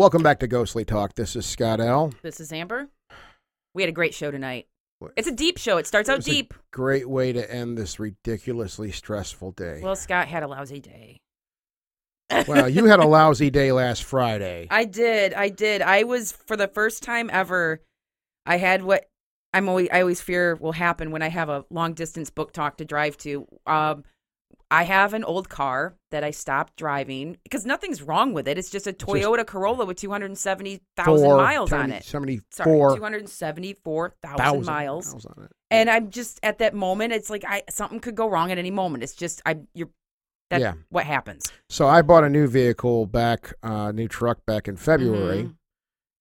Welcome back to Ghostly Talk. This is Scott L. This is Amber. We had a great show tonight. It's a deep show. It starts out deep. Great way to end this ridiculously stressful day. Well, Scott had a lousy day. well, you had a lousy day last Friday. I did. I did. I was for the first time ever. I had what I'm always. I always fear will happen when I have a long distance book talk to drive to. Um, I have an old car that I stopped driving because nothing's wrong with it. It's just a just- Toyota Corolla with 270,000 Four- miles on it. Sorry, 74,000 274,000 miles. miles on it. And I'm just at that moment. It's like I something could go wrong at any moment. It's just I you're. That's Yeah. what happens. So I bought a new vehicle back, uh, new truck back in February, Mhm.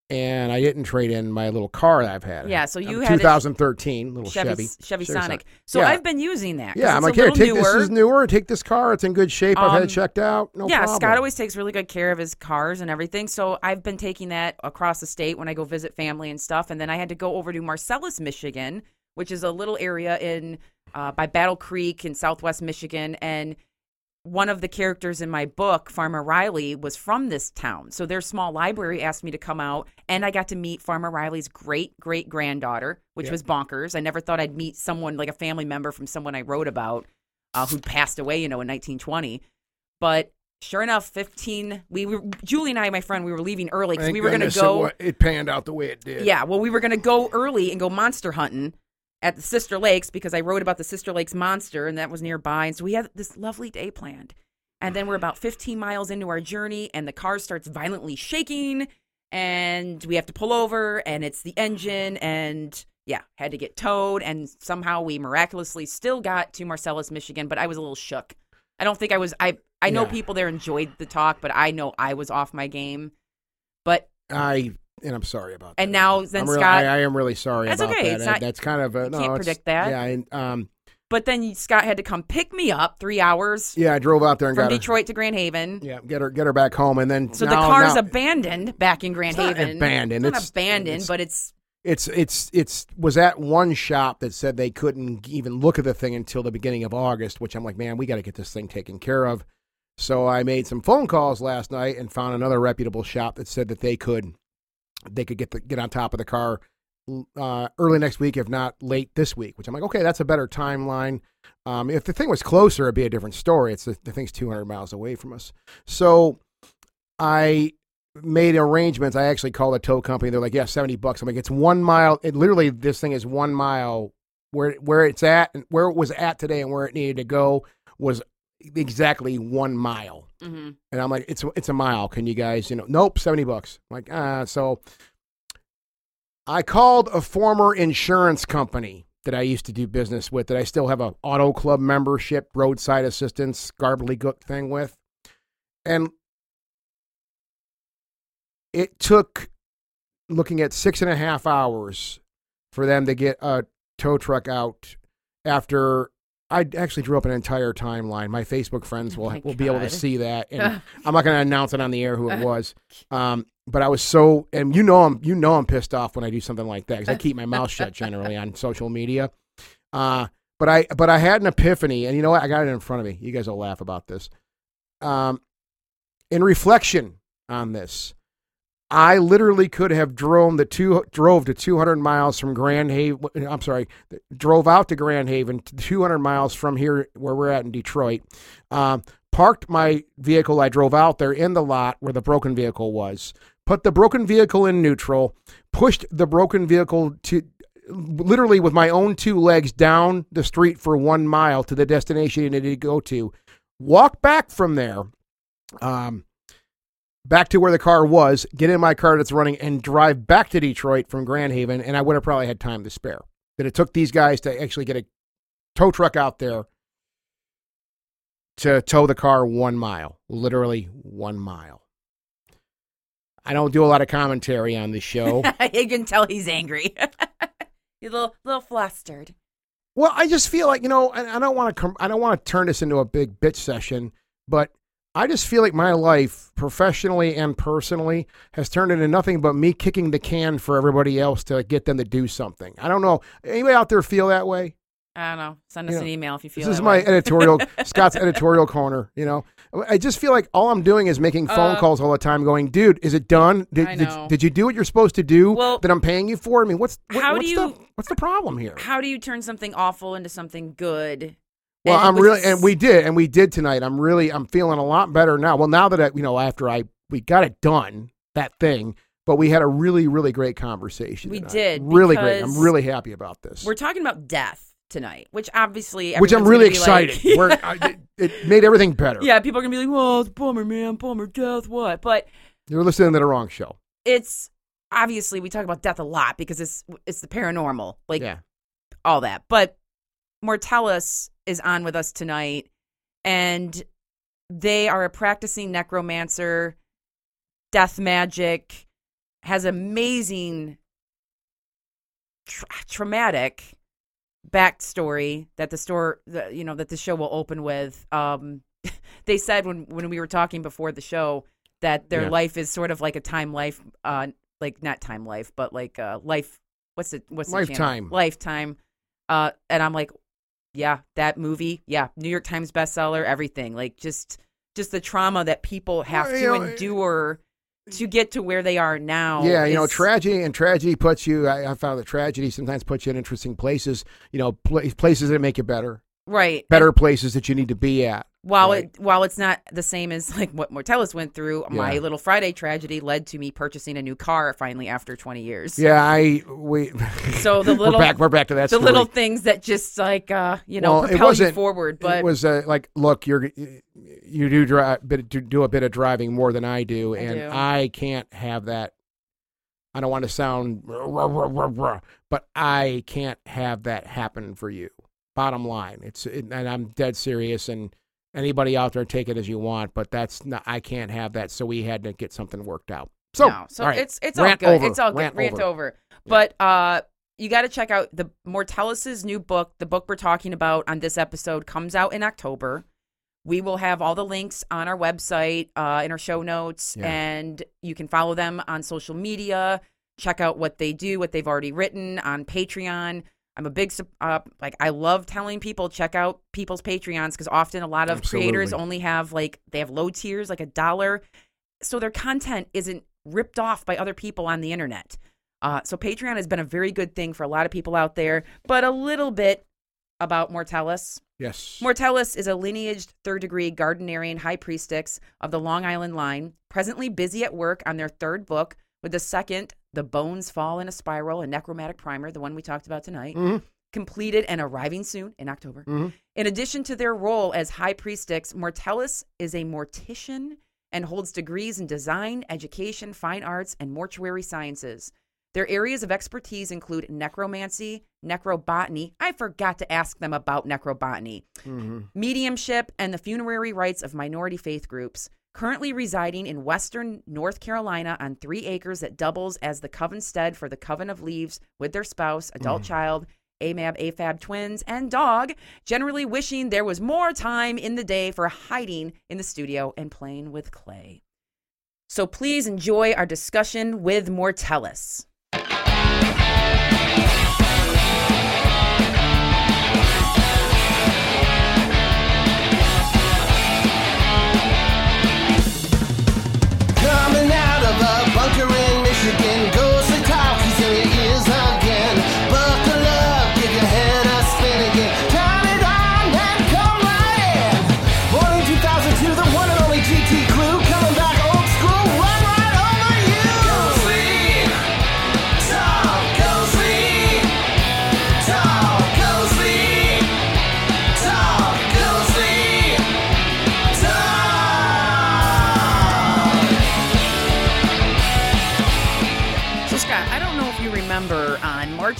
And I didn't trade in my little car that I've had. Yeah, so you had a 2013 little Chevy Chevy. Chevy, Sonic. Sonic. So Yeah. I've been using that. Yeah, I'm like, here, take this is newer. Take this car. It's in good shape. I've had Um, it checked out. No yeah, problem. Scott always takes really good care of his cars and everything. So I've been taking that across the state when I go visit family and stuff. And then I had to go over to Marcellus, Michigan, which is a little area in uh, by Battle Creek in Southwest Michigan. And one of the characters in my book, Farmer Riley, was from this town. So their small library asked me to come out, and I got to meet Farmer Riley's great great granddaughter, which Yeah. was bonkers. I never thought I'd meet someone like a family member from someone I wrote about uh, who passed away, you know, in 1920. But sure enough, 15, we were, Julie and I, my friend, we were leaving early because we were going to goodness it go. It, panned out the way it did. Yeah, well, we were going to go early and go monster hunting at the Sister Lakes because I wrote about the Sister Lakes monster and that was nearby. And so we had this lovely day planned. And then we're about mm-hmm. 15 miles into our journey and the car starts violently shaking and we have to pull over and it's the engine and yeah, had to get towed and somehow we miraculously still got to Marcellus, Michigan, but I was a little shook. I don't think I was I I know Yeah. people there enjoyed the talk, but I know I was off my game. But I and I'm sorry about that. And now then really- Scott- I, I am really sorry That's about okay. that. That- not- that's kind of a you no. can't predict that. Yeah, and, um, But then Scott had to come pick me up three hours yeah. I drove out there and from got her, Detroit to Grand Haven. yeah, get her get her back home, and then So now, the car's now, abandoned back in Grand Haven. abandoned. It's not It's- abandoned, it's- but it's it's it's it's was at one shop that said they couldn't even look at the thing until the beginning of August, which I'm like, man, we got to get this thing taken care of. So I made some phone calls last night and found another reputable shop that said that they could they could get the get on top of the car uh, early next week, if not late this week. Which I'm like, okay, that's a better timeline. Um, if the thing was closer, it'd be a different story. It's the, the thing's 200 miles away from us, so I made arrangements. I actually called a tow company. They're like, yeah, 70 bucks. I'm like, it's one mile. It literally, this thing is one mile where, where it's at and where it was at today and where it needed to go was exactly one mile. mhm. And I'm like, it's, it's a mile. Can you guys, you know, nope, 70 bucks. I'm like, ah, so I called a former insurance company that I used to do business with that I still have a auto club membership, roadside assistance, garbly gook thing with. And it took looking at six and a half hours for them to get a tow truck out after I actually drew up an entire timeline. My Facebook friends Oh will my will be able to see that, and I'm not going to announce it on the air who it was. Um, but I was so, and you know I'm you know I'm pissed off when I do something like that because I keep my mouth shut generally on social media. Uh, but I but I had an epiphany, and you know what? I got it in front of me. You guys will laugh about this. Um, in reflection on this, I literally could have drove the two drove to 200 miles from Grand Haven. I'm sorry, drove out to Grand Haven, 200 miles from here where we're at in Detroit. Um, parked my vehicle. I drove out there in the lot where the broken vehicle was. Put the broken vehicle in neutral. Pushed the broken vehicle to literally with my own two legs down the street for one mile to the destination it needed to go to. Walk back from there. Um, back to where the car was, get in my car that's running, and drive back to Detroit from Grand Haven, and I would have probably had time to spare. That it took these guys to actually get a tow truck out there to tow the car one mile, literally one mile. I don't do a lot of commentary on the show. you can tell he's angry. he's a little, little flustered. Well, I just feel like you know, I, I don't want to. Com- I don't want to turn this into a big bitch session, but I just feel like my life, professionally and personally, has turned into nothing but me kicking the can for everybody else to get them to do something. I don't know. Anybody out there feel that way? I don't know. Send us Yeah. an email if you feel This is my editorial, Scott's editorial corner. You know, I just feel like all I'm doing is making phone Uh, calls all the time, going, "Dude, is it done? Did, did, did you do what you're supposed to do Well- that I'm paying you for? I mean, what's what- How do you- the what's the problem here? How do you turn something awful into something good? Well, I'm really, and we did, and we did tonight. I'm really, I'm feeling a lot better now. Well, now that I, you know, after I we got it done, that thing, but we had a really, really great conversation. We tonight. did, really great. I'm really happy about this. We're talking about death tonight, which obviously, Which I'm really excited. Like, We're, I, it, it made everything better. yeah, people are gonna be like, "Well, it's bummer, man, bummer, death, what?" But You're listening to the wrong show. it's obviously we talk about death a lot because it's it's the paranormal, like yeah. all that. But Mortellus is on with us tonight, and they are a practicing necromancer, death magic, has amazing, tra- traumatic backstory that the store, the, you know, that the show will open with. Um, they said when when we were talking before the show that their Yeah. life is sort of like a time life, uh, like not time life, but like uh, life. What's it? What's? Lifetime. Lifetime. Uh, and I'm like, yeah, that movie, yeah, New York Times bestseller, everything. Like just just the trauma that people have Well, to know, endure to get to where they are now. Yeah, you know, tragedy and tragedy puts you. I, I found that tragedy sometimes puts you in interesting places. You know, pla places that make you better, right better places that you need to be at. While right. it while it's not the same as like what Mortellus went through, my little Friday tragedy led to me purchasing a new car finally after 20 years. Yeah, I we. So the little we're back. We're back to that. the story. little things that just like uh you know Well, it propel you wasn't- forward, but it was uh, like, look, you're you do drive, bit, do- do a bit of driving more than I do, I and do. I can't have that. I don't want to sound, rah, rah, rah, rah, but I can't have that happen for you. Bottom line, it's it, and I'm dead serious. And anybody out there, take it as you want, but that's not. I can't have that. So we had to get something worked out. So, no, so all right, it's it's all good. over, It's all good. rant Rant, over. over. But uh you got to check out the Mortellus's new book. The book we're talking about on this episode comes out in October. We will have all the links on our website, uh, in our show notes, Yeah. and you can follow them on social media. Check out what they do, what they've already written on Patreon. I'm a big uh, like I love telling people check out people's Patreons because often a lot of creators only have like they have low tiers like a dollar, so their content isn't ripped off by other people on the internet. Uh, so Patreon has been a very good thing for a lot of people out there. But a little bit about Mortellus. yes, Mortellus is a lineaged third degree Gardnerian high priestess of the Long Island line, presently busy at work on their third book, with the second, The Bones Fall in a Spiral, a necromantic primer, the one we talked about tonight, Mhm. completed and arriving soon in October. Mhm. In addition to their role as high priestess, Mortellus is a mortician and holds degrees in design, education, fine arts, and mortuary sciences. Their areas of expertise include necromancy, necrobotany. I forgot to ask them about necrobotany Mhm. mediumship, and the funerary rites of minority faith groups. Currently residing in western North Carolina on three acres that doubles as the coven stead for the Coven of Leaves with their spouse, adult mm. child, AMAB, AFAB twins, and dog, generally wishing there was more time in the day for hiding in the studio and playing with clay. So please enjoy our discussion with Mortellus.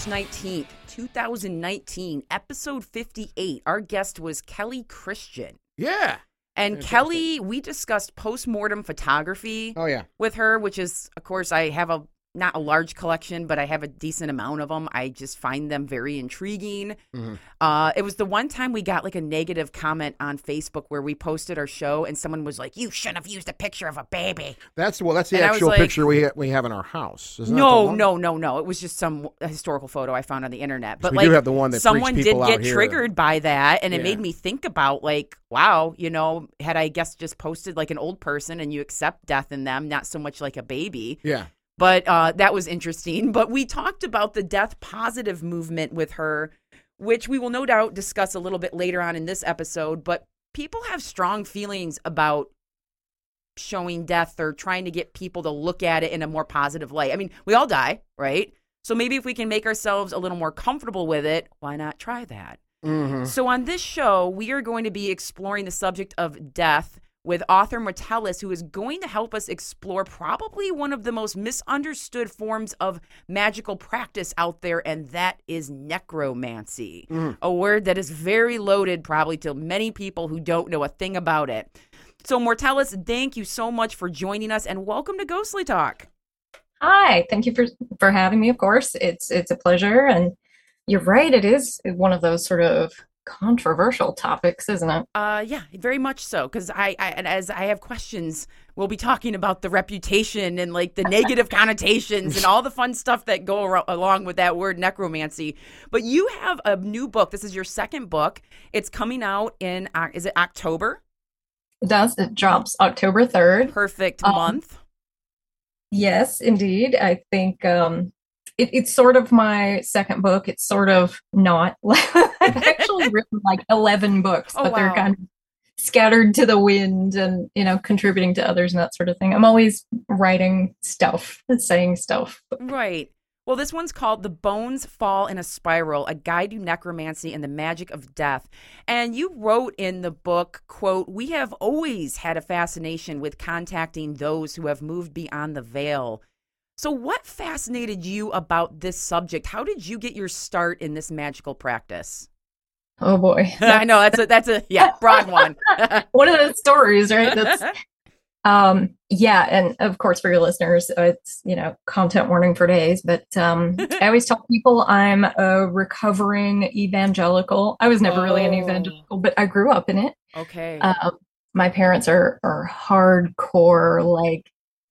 19th, 2019, episode 58, our guest was Kelly Christian. yeah. And Kelly, we discussed postmortem photography Oh yeah. with her, which is, of course, I have a not a large collection, but I have a decent amount of them. I just find them very intriguing. Mhm. Uh, it was the one time we got like a negative comment on Facebook where we posted our show and someone was like, "You shouldn't have used a picture of a baby." That's well. That's the And actual like- picture we ha- we have in our house. Isn't No, no, no, no. It was just some historical photo I found on the internet. But we like, do have the one that someone did get triggered by that, and it Yeah. made me think about like, wow, you know, had I guess just posted like an old person and you accept death in them, not so much like a baby. Yeah. But uh, that was interesting. But we talked about the death positive movement with her, which we will no doubt discuss a little bit later on in this episode. But people have strong feelings about showing death or trying to get people to look at it in a more positive light. I mean, we all die, right? So maybe if we can make ourselves a little more comfortable with it, why not try that? hmm So, on this show, we are going to be exploring the subject of death with author Mortellus, who is going to help us explore probably one of the most misunderstood forms of magical practice out there, and that is necromancy. Mm. A word that is very loaded, probably to many people who don't know a thing about it. So, Mortellus, thank you so much for joining us, and welcome to Ghostly Talk. Hi, thank you for for having me. Of course, it's it's a pleasure, and you're right. It is one of those sort of controversial topics, isn't it? Uh, yeah, very much so. Because I, I, and as I have questions, we'll be talking about the reputation and like the negative connotations and all the fun stuff that go aro- along with that word necromancy. But you have a new book. This is your second book. It's coming out in Oc- is it October? It does. It drops October 3rd. Perfect Um, month. Yes, indeed. I think um, it, it's sort of my second book. It's sort of not. I've actually written like 11 books, Oh, but they're kind of scattered to the wind and, you know, contributing to others and that sort of thing. I'm always writing stuff, saying stuff. Right. Well, this one's called The Bones Fall in a Spiral, a guide to necromancy and the magic of death. And you wrote in the book, quote, "We have always had a fascination with contacting those who have moved beyond the veil." So what fascinated you about this subject? How did you get your start in this magical practice? Oh boy. I know that's a that's a yeah, broad one. one of those stories, right? That's um yeah, and of course for your listeners, uh, it's you know content warning for days. But um, I always tell people I'm a recovering evangelical. I was never really an Oh. evangelical, but I grew up in it. okay. Um, my parents are are hardcore, like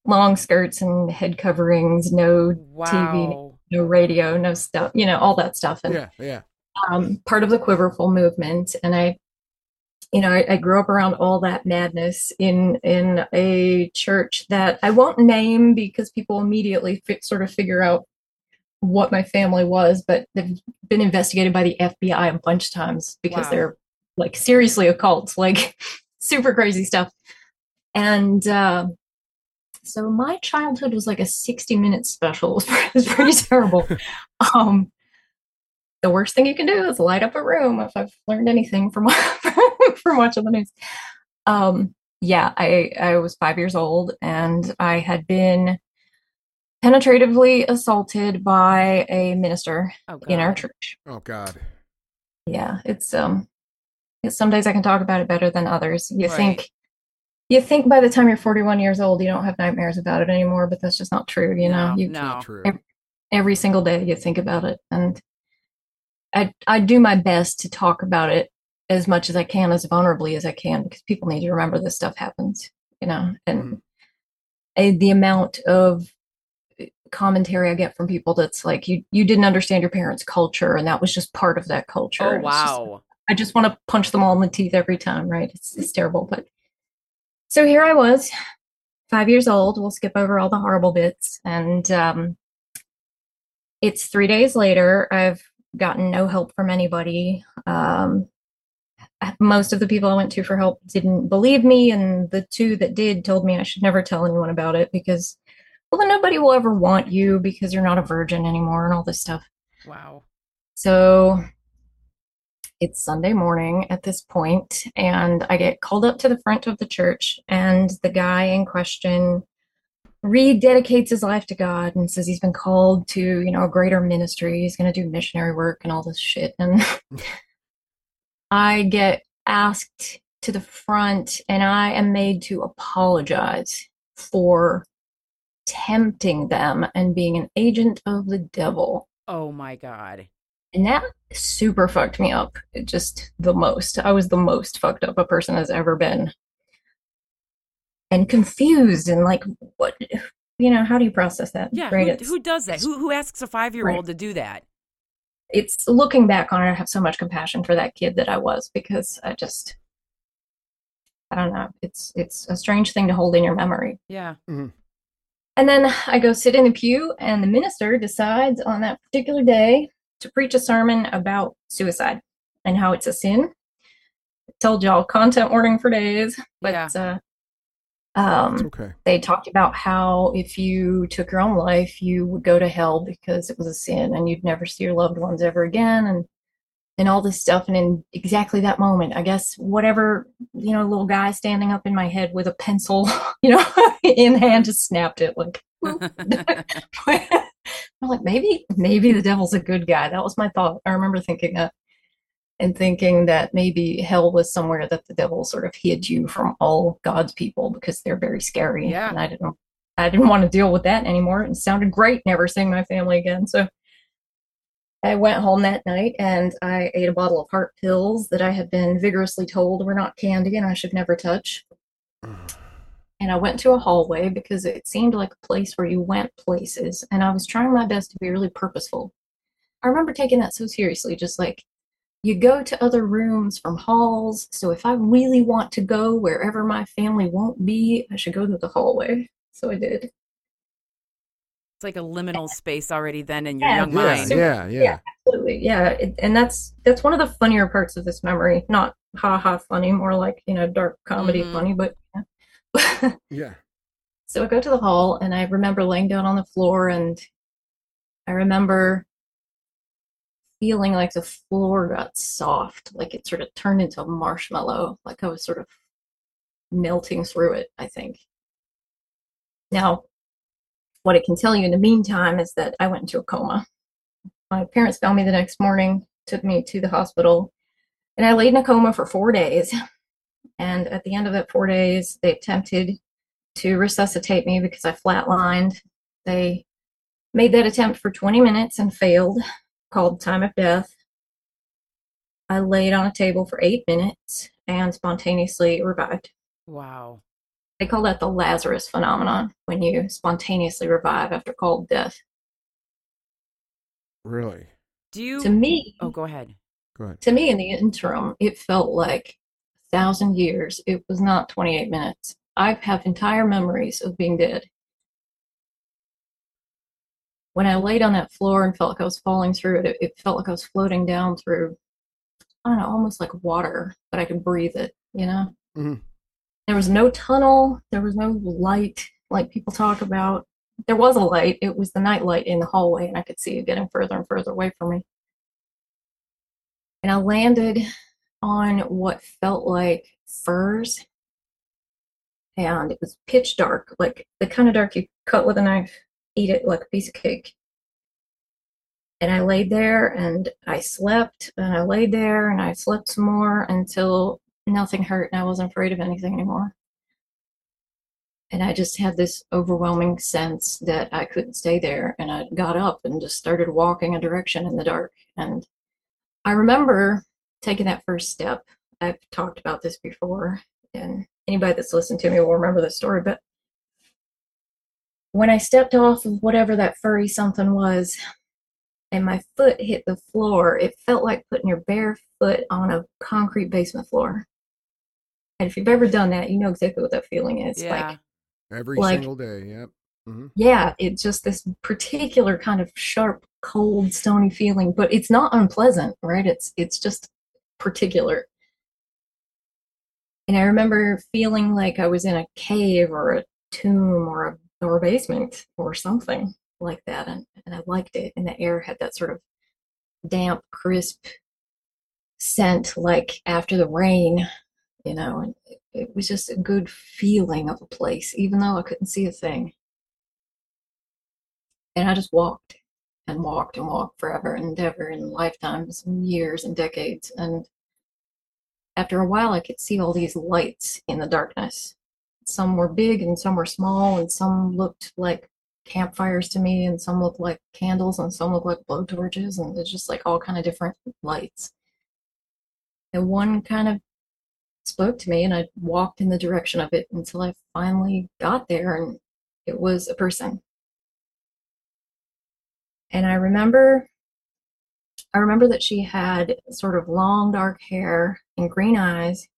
long skirts and head coverings, no wow. no radio, no stuff, you know, all that stuff. And Yeah. Yeah. um, part of the Quiverful movement, and I, you know, I, I grew up around all that madness in in a church that I won't name because people immediately sort of figure out what my family was, but they've been investigated by the FBI a bunch of times because Wow. they're like seriously occult, like super crazy stuff. And uh, so my childhood was like a 60 minute special. It was pretty terrible. Um, the worst thing you can do is light up a room if I've learned anything from from watching the news. Um, yeah, I I was five years old and I had been penetratively assaulted by a minister Oh, in our church. Oh God. Yeah, it's um it's- some days I can talk about it better than others. You Right. think you think by the time you're 41 years old you don't have nightmares about it anymore, but that's just not true, you know. No, You no. Not true. Every- every single day you think about it and I I do my best to talk about it as much as I can as vulnerably as I can because people need to remember this stuff happens you know and uh, the amount of uh, commentary I get from people that's like you you didn't understand your parents culture and that was just part of that culture Oh And it's just- wow. I just want to punch them all in the teeth every time, right? It's, it's terrible. But so here I was, five years old. We'll skip over all the horrible bits. And um, it's three days later. I've gotten no help from anybody. Um, most of the people I went to for help didn't believe me. And the two that did told me I should never tell anyone about it because, well, then nobody will ever want you because you're not a virgin anymore and all this stuff. Wow. So it's Sunday morning at this point, and I get called up to the front of the church, and the guy in question rededicates his life to God and says he's been called to, you know, a greater ministry. He's going to do missionary work and all this shit. And I get asked to the front, and I am made to apologize for tempting them and being an agent of the devil. Oh my god. And that super fucked me up. It just the most. I was the most fucked up a person has ever been. And confused and like, what, you know, how do you process that? Yeah. right? Who, who does that? Who who asks a five year old to do that? it's looking back on it, I have so much compassion for that kid that I was because I just, I don't know. It's it's a strange thing to hold in your memory. Yeah. Mm-hmm. And then I go sit in the pew, and the minister decides on that particular day to preach a sermon about suicide and how it's a sin. I told y'all content warning for days, but Yeah. uh, um, okay. they talked about how if you took your own life, you would go to hell because it was a sin and you'd never see your loved ones ever again and and all this stuff. And in exactly that moment, I guess whatever, you know, little guy standing up in my head with a pencil, you know, in hand just snapped it like I'm like, maybe, maybe the devil's a good guy. That was my thought. I remember thinking that and thinking that maybe hell was somewhere that the devil sort of hid you from all God's people because they're very scary. Yeah. And I didn't I didn't want to deal with that anymore. It sounded great never seeing my family again. So I went home that night and I ate a bottle of heart pills that I had been vigorously told were not candy and I should never touch. Mm. And I went to a hallway because it seemed like a place where you went places. And I was trying my best to be really purposeful. I remember taking that so seriously, just like you go to other rooms from halls. So if I really want to go wherever my family won't be, I should go to the hallway. So I did. It's like a liminal space already then in your Yeah. young Yeah, mind. yeah, yeah. Yeah. Absolutely. Yeah. It, and that's that's one of the funnier parts of this memory. Not ha ha funny, more like, you know, dark comedy Mhm. funny, but yeah. Yeah. So I go to the hall and I remember laying down on the floor and I remember feeling like the floor got soft, like it sort of turned into a marshmallow, like I was sort of melting through it, I think. Now, what I can tell you in the meantime is that I went into a coma. My parents found me the next morning, took me to the hospital, and I laid in a coma for four days. And at the end of that four days, they attempted to resuscitate me because I flatlined. They made that attempt for 20 minutes and failed, called time of death. I laid on a table for eight minutes and spontaneously revived. Wow. They call that the Lazarus phenomenon when you spontaneously revive after cold death. Really. Do you To me, Oh, go ahead. Go ahead. to me in the interim, it felt like a thousand years. It was not 28 minutes. I have entire memories of being dead. When I laid on that floor and felt like I was falling through it, it, felt like I was floating down through, I don't know, almost like water, but I could breathe it, you know? Mhm. There was no tunnel, there was no light like people talk about. There was a light, it was the night light in the hallway, and I could see it getting further and further away from me and I landed on what felt like furs. And it was pitch dark, like the kind of dark you cut with a knife, eat it like a piece of cake. And I laid there and I slept and I laid there and I slept some more until nothing hurt and I wasn't afraid of anything anymore. And I just had this overwhelming sense that I couldn't stay there. And I got up and just started walking a direction in the dark. And I remember taking that first step. I've talked about this before, and anybody that's listened to me will remember the story. But when I stepped off of whatever that furry something was, and my foot hit the floor, it felt like putting your bare foot on a concrete basement floor. And if you've ever done that, you know exactly what that feeling is. yeah. Like, Every Like- single day. Yep. hmm yeah, it's just this particular kind of sharp, cold, stony feeling, but it's not unpleasant, right? It's it's just particular. And I remember feeling like I was in a cave or a tomb or a or a basement or something like that, and and I liked it. And the air had that sort of damp, crisp scent, like after the rain, you know. And it, it was just a good feeling of a place, even though I couldn't see a thing. And I just walked and walked and walked forever and ever and lifetimes and years and decades. And after a while, I could see all these lights in the darkness. Some were big and some were small, and some looked like campfires to me, and some looked like candles, and some looked like blowtorches, and it's just like all kind of different lights. And one kind of spoke to me, and I walked in the direction of it until I finally got there, and it was a person. And I remember, I remember that she had sort of long dark hair and green eyes,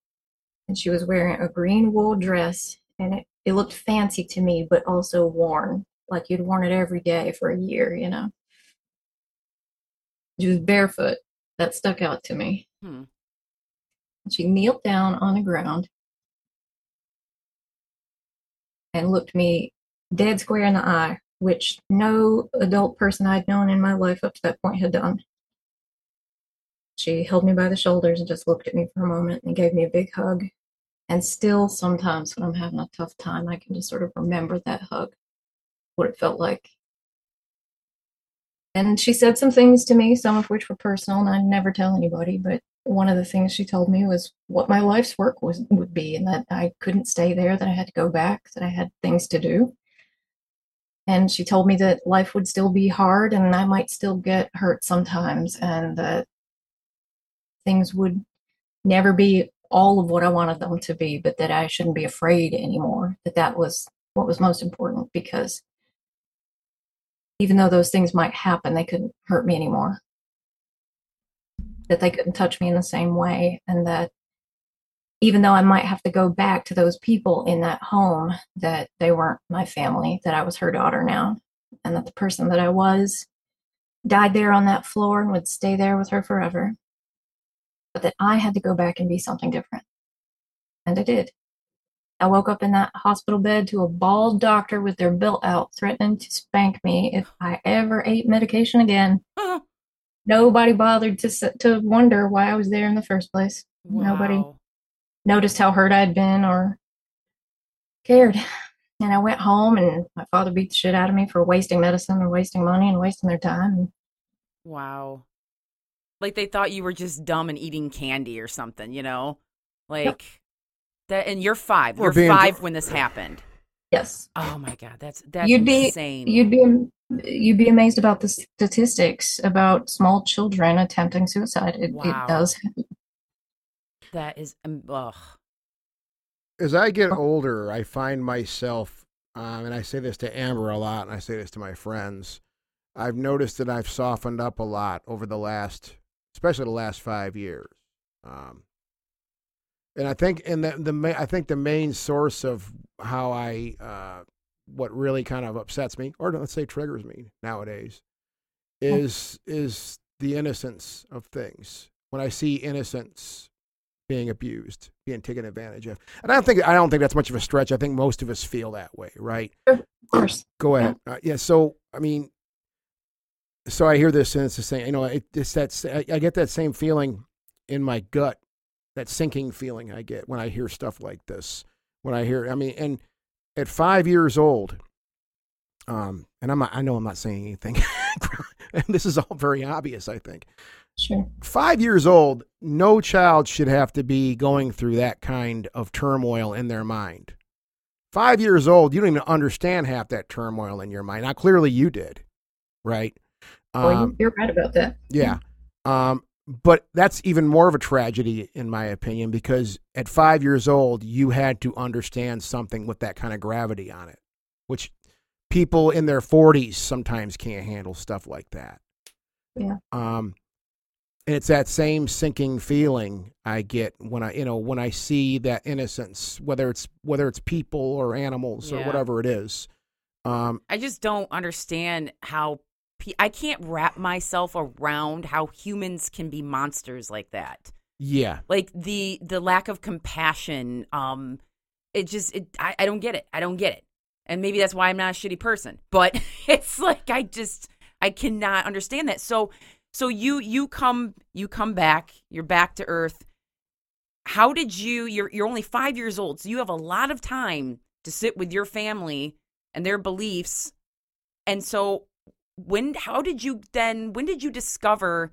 and she was wearing a green wool dress, and it, it looked fancy to me, but also worn, like you'd worn it every day for a year, you know. She was barefoot. That stuck out to me. Hmm. She kneeled down on the ground and looked me dead square in the eye, which no adult person I'd known in my life up to that point had done. She held me by the shoulders and just looked at me for a moment and gave me a big hug. And still, sometimes when I'm having a tough time, I can just sort of remember that hug, what it felt like. And she said some things to me, some of which were personal, and I'd never tell anybody. But one of the things she told me was what my life's work was would be, and that I couldn't stay there, that I had to go back, that I had things to do. And she told me that life would still be hard, and I might still get hurt sometimes, and that things would never be all of what I wanted them to be, but that I shouldn't be afraid anymore. That that was what was most important because even though those things might happen, they couldn't hurt me anymore. That they couldn't touch me in the same way, and that even though I might have to go back to those people in that home, that they weren't my family, that I was her daughter now, and that the person that I was died there on that floor and would stay there with her forever. But that I had to go back and be something different. And I did. I woke up in that hospital bed to a bald doctor with their belt out, threatening to spank me if I ever ate medication again. Nobody bothered to to wonder why I was there in the first place. Nobody wow. Noticed how hurt I'd been or cared. And I went home, and my father beat the shit out of me for wasting medicine and wasting money and wasting their time. Wow. Like they thought you were just dumb and eating candy or something, you know? Like that and you're 5. Or You're being- 5 when this happened. yes, Oh my god, that's that's you'd be insane. you'd be you'd be amazed about the statistics about small children attempting suicide. It, Wow. it does. That is um, ugh. as I get older, I find myself, um, and I say this to Amber a lot, and I say this to my friends. I've noticed that I've softened up a lot over the last, especially the last five years. Um, and I think, and the, the I think the main source of how I, uh, what really kind of upsets me, or let's say triggers me nowadays, is is the innocence of things. When I see innocence being abused, being taken advantage of. And I don't think I don't think that's much of a stretch. I think most of us feel that way, right? Of course. Go ahead. Uh, yeah. So I mean, so I hear this and it's the same. You know, it, it's that I get that same feeling in my gut, that sinking feeling I get when I hear stuff like this. When I hear, I mean, and at five years old, um, and I'm not, I know I'm not saying anything, and this is all very obvious. I think Sure. five years old, no child should have to be going through that kind of turmoil in their mind. Five years old, you don't even understand half that turmoil in your mind. Now, clearly, you did, right? Well, Um, you- you're right about that. yeah. Um, but that's even more of a tragedy, in my opinion, because at five years old, you had to understand something with that kind of gravity on it, which people in their 40s sometimes can't handle stuff like that. Yeah. Um, and it's that same sinking feeling I get when I, you know, when I see that innocence, whether it's whether it's people or animals or whatever it is. Um, I just don't understand how pe- I can't wrap myself around how humans can be monsters like that. yeah, Like the the lack of compassion. Um, it just it I, I don't get it. I don't get it. And maybe that's why I'm not a shitty person. But it's like I just I cannot understand that. So so you you come you come back. You're back to earth. How did you? You're you're only five years old, so you have a lot of time to sit with your family and their beliefs. And so when how did you then when did you discover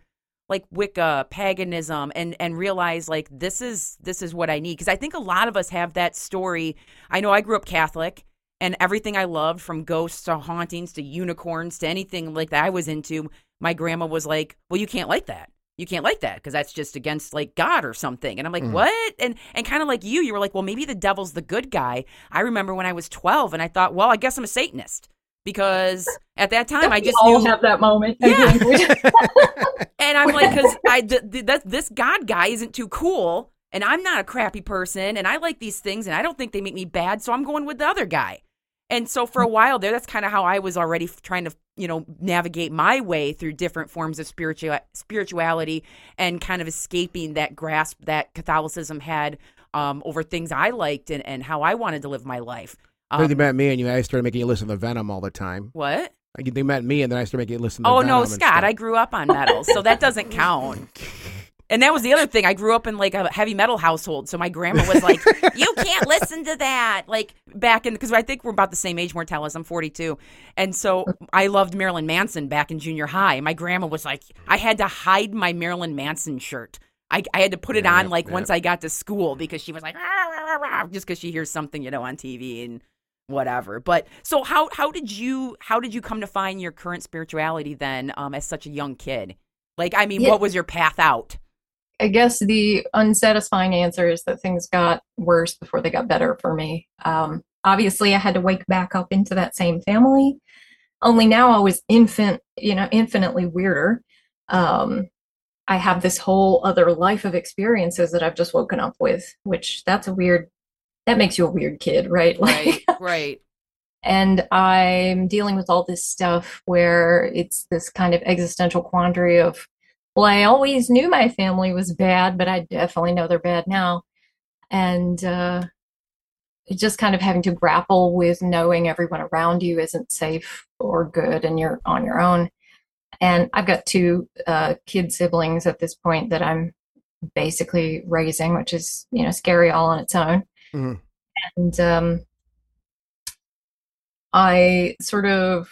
like Wicca, paganism and and realize like this is this is what I need because I think a lot of us have that story. I know I grew up Catholic And everything I loved, from ghosts to hauntings to unicorns to anything like that I was into, my grandma was like, "Well, you can't like that. You can't like that because that's just against like God or something." And I'm like, Mm. "What?" And and kind of like you, you were like, "Well, maybe the devil's the good guy." I remember when I was 12, and I thought, "Well, I guess I'm a Satanist." Because at that time, I We just all knew have that moment. Yeah. and I'm like, because I th- th- that this God guy isn't too cool, and I'm not a crappy person, and I like these things, and I don't think they make me bad, so I'm going with the other guy. And so for a while there, that's kind of how I was already trying to, you know, navigate my way through different forms of spiritual spirituality and kind of escaping that grasp that Catholicism had um, over things I liked and, and how I wanted to live my life. Um, they met me, and you, I started making you listen to Venom all the time. what? Like, They met me, and then I started making you listen to Oh Venom no, Scott! I grew up on metal, so that doesn't count. And that was the other thing. I grew up in like a heavy metal household, so my grandma was like, "You can't listen to that." Like back in because I think we're about the same age, Mortellus. I'm 42, and so I loved Marilyn Manson back in junior high. My grandma was like, I had to hide my Marilyn Manson shirt. I, I had to put it Yeah, on like yeah. once I got to school because she was like, "Rah, rah, rah, rah," just because she hears something you know on TV and whatever. But so how how did you how did you come to find your current spirituality then um, as such a young kid? Like, I mean, Yeah. what was your path out? I guess the unsatisfying answer is that things got worse before they got better for me. Um, obviously, I had to wake back up into that same family. Only now I was infant, you know, infinitely weirder. Um, I have this whole other life of experiences that I've just woken up with, which that's a weird. That makes you a weird kid, right? Like, right. and I'm dealing with all this stuff where it's this kind of existential quandary of, well, I always knew my family was bad, but I definitely know they're bad now. And uh, just kind of having to grapple with knowing everyone around you isn't safe or good and you're on your own. And I've got two uh, kid siblings at this point that I'm basically raising, which is, you know, scary all on its own. Mhm. And um, I sort of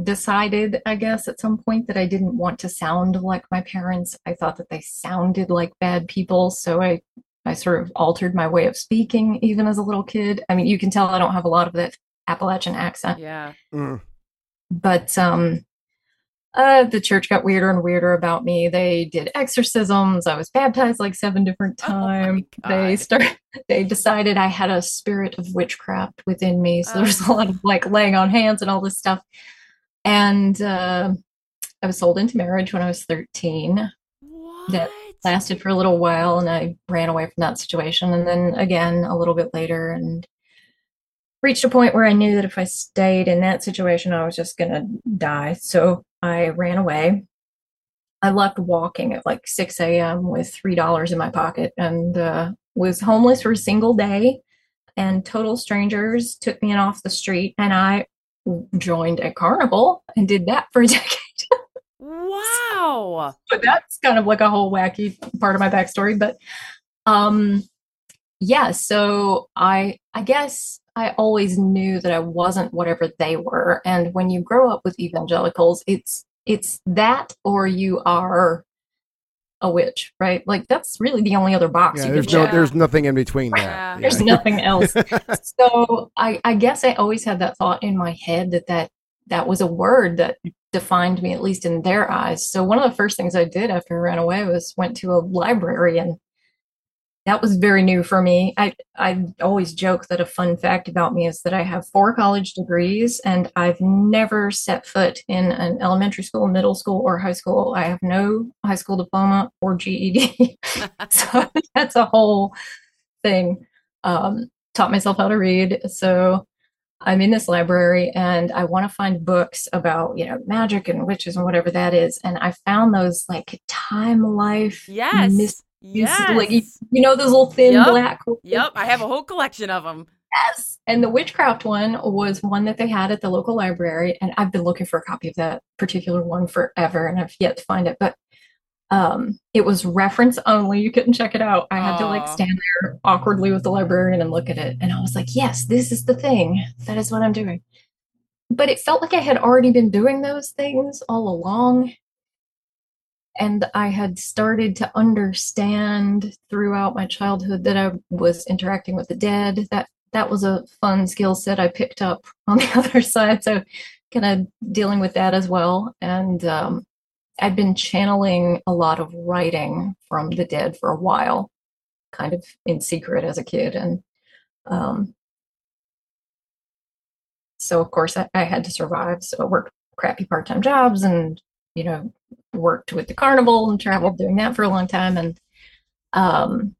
decided, I guess, at some point that I didn't want to sound like my parents. I thought that they sounded like bad people, so I I sort of altered my way of speaking even as a little kid. I mean, you can tell I don't have a lot of that Appalachian accent, Yeah. Mm. but um uh the church got weirder and weirder about me. They did exorcisms. I was baptized like seven different Oh times. they God. start they decided I had a spirit of witchcraft within me. So there's a lot of like laying on hands and all this stuff. And uh, I was sold into marriage when I was 13. What? That Lasted for a little while and I ran away from that situation. And then again a little bit later and reached a point where I knew that if I stayed in that situation, I was just going to die. So I ran away. I left walking at like 6 a.m. with $3 in my pocket and uh, was homeless for a single day. And total strangers took me in off the street, and I joined a carnival and did that for a decade. Wow. but that's kind of like a whole wacky part of my backstory. But um, yeah, so I I guess I always knew that I wasn't whatever they were. And when you grow up with evangelicals, it's it's that or you are a witch, right? Like that's really the only other box Yeah, you there's no, check. there's nothing in between that. Yeah. There's nothing else. so I, I guess I always had that thought in my head that, that that was a word that defined me, at least in their eyes. So one of the first things I did after I ran away was went to a library and that was very new for me. I I always joke that a fun fact about me is that I have four college degrees and I've never set foot in an elementary school, middle school, or high school. I have no high school diploma or GED. so that's a whole thing. Um, taught myself how to read. So I'm in this library and I want to find books about, you know, magic and witches and whatever that is. And I found those like time life. Yes. mis- yes. like, you know, those little thin Yep. black. Yep. I have a whole collection of them. Yes. And the witchcraft one was one that they had at the local library. And I've been looking for a copy of that particular one forever and I've yet to find it. But um it was reference only. You couldn't check it out. I had to like stand there awkwardly with the librarian and look at it. And I was like, yes, this is the thing. That is what I'm doing. But it felt like I had already been doing those things all along. And I had started to understand throughout my childhood that I was interacting with the dead. That that was a fun skill set I picked up on the other side. So kind of dealing with that as well. And um, I'd been channeling a lot of writing from the dead for a while, kind of in secret as a kid. And um, so, of course, I, I had to survive. So I worked crappy part time jobs and, you know, worked with the carnival and traveled doing that for a long time. And um,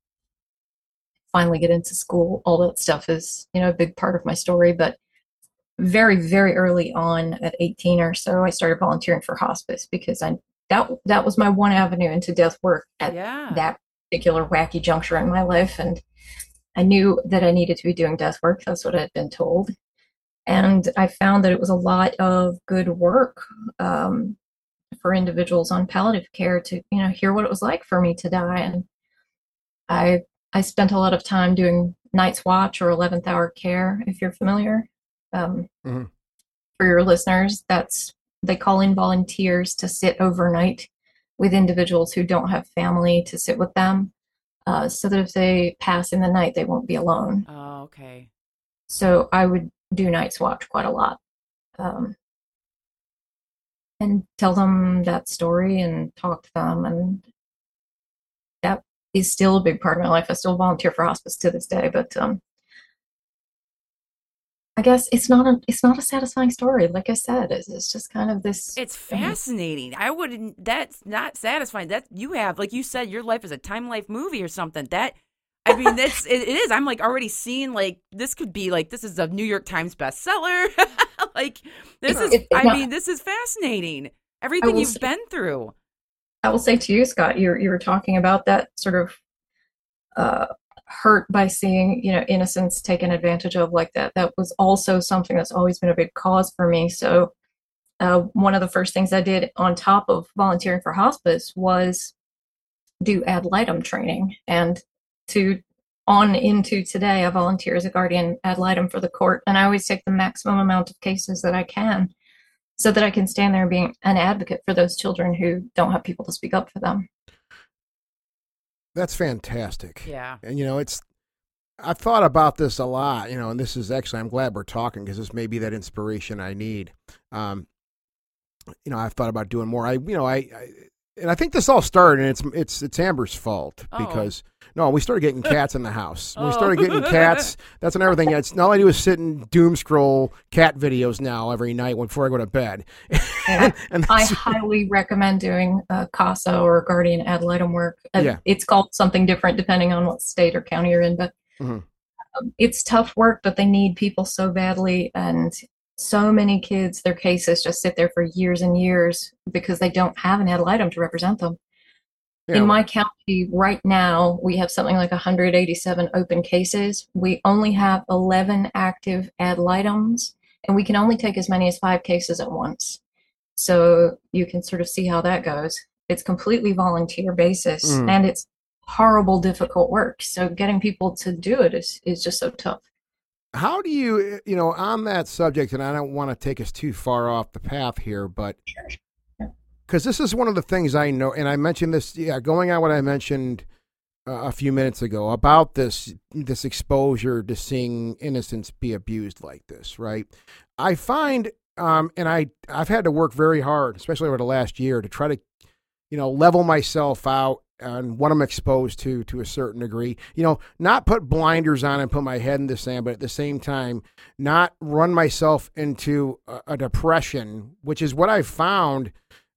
finally get into school, all that stuff is, you know, a big part of my story. But very, very early on at 18 or so, I started volunteering for hospice because I that that was my one avenue into death work at Yeah. that particular wacky juncture in my life. And I knew that I needed to be doing death work. That's what I'd been told. And I found that it was a lot of good work um, for individuals on palliative care to, you know, hear what it was like for me to die. And I I spent a lot of time doing night's watch or 11th hour care, if you're familiar. Um, Mhm. For your listeners, that's they call in volunteers to sit overnight with individuals who don't have family to sit with them, uh, so that if they pass in the night, they won't be alone. Oh, okay. So I would do night's watch quite a lot. Um, and tell them that story and talk to them. And that is still a big part of my life. I still volunteer for hospice to this day, but um, I guess it's not a it's not a satisfying story. Like I said, it's, it's just kind of this. It's fascinating. I wouldn't. That's not satisfying. That you have, like you said, your life is a time life movie or something. That, I mean, that's it, it is. I'm like already seeing like this could be like this is a New York Times bestseller. like this is. It- it- I no. mean, this is fascinating. Everything you've say- been through. I will say to you, Scott, you you were talking about that sort of uh, hurt by seeing you know innocence taken advantage of like that. That was also something that's always been a big cause for me. So uh, one of the first things I did on top of volunteering for hospice was do ad litem training and to on into today i volunteer as a guardian ad litem for the court and i always take the maximum amount of cases that i can so that i can stand there and be an advocate for those children who don't have people to speak up for them That's fantastic. Yeah. And you know, it's I've thought about this a lot, you know, and this is actually I'm glad we're talking because this may be that inspiration I need. Um, you know, I've thought about doing more. I, you know, I, I and I think this all started, and it's it's it's Amber's fault Oh. because no, we started getting cats in the house. When we Oh. started getting cats. That's when everything. It's all I do is sit and doom scroll cat videos now every night before I go to bed. And and I highly recommend doing uh, CASA or guardian ad litem work. Uh, Yeah. It's called something different depending on what state or county you're in, but Mhm. um, it's tough work, but they need people so badly. And so many kids, their cases just sit there for years and years because they don't have an ad litem to represent them. Yeah, In my county right now, we have something like 187 open cases. We only have 11 active ad litems, and we can only take as many as five cases at once. So you can sort of see how that goes. It's completely volunteer basis, Mm. and it's horrible, difficult work. So getting people to do it is, is just so tough. How do you, you know, on that subject, and I don't want to take us too far off the path here, but because this is one of the things I know, and I mentioned this, yeah, going on what I mentioned uh, a few minutes ago about this this exposure to seeing innocence be abused like this, right? I find, um, and I I've had to work very hard, especially over the last year, to try to, you know, level myself out on what I'm exposed to to a certain degree. You know, not put blinders on and put my head in the sand, but at the same time, not run myself into a, a depression, which is what I've found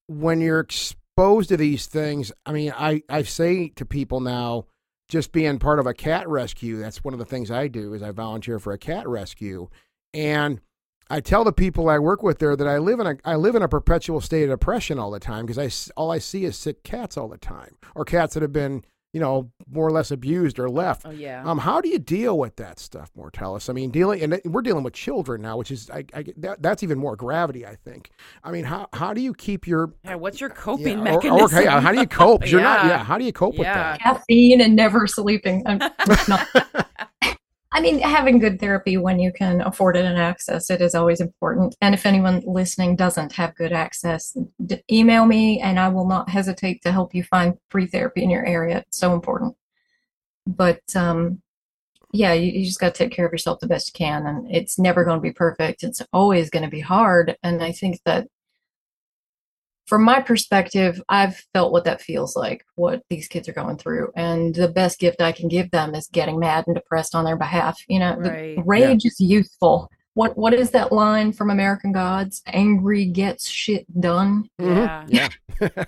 when you're exposed to these things. I mean, I, I say to people now, just being part of a cat rescue, that's one of the things I do is I volunteer for a cat rescue. And I tell the people I work with there that I live in a I live in a perpetual state of depression all the time because I s- all I see is sick cats all the time or cats that have been you know more or less abused or left. Oh yeah. Um, how do you deal with that stuff, Mortellus? I mean, dealing and we're dealing with children now, which is I, I that, that's even more gravity, I think. I mean, how how do you keep your yeah. What's your coping yeah, mechanism? Or, okay, how do you cope? 'Cause You're not. Yeah. Yeah, how do you cope Yeah. with Caffeine and never sleeping. I mean, having good therapy when you can afford it and access it is always important. And if anyone listening doesn't have good access, d- email me and I will not hesitate to help you find free therapy in your area. It's so important. But um, yeah, you, you just got to take care of yourself the best you can. And it's never going to be perfect. It's always going to be hard. And I think that from my perspective, I've felt what that feels like, what these kids are going through. And the best gift I can give them is getting mad and depressed on their behalf. You know, the Right. rage is youthful. What what is that line from American Gods? Angry gets shit done. Mhm. Yeah.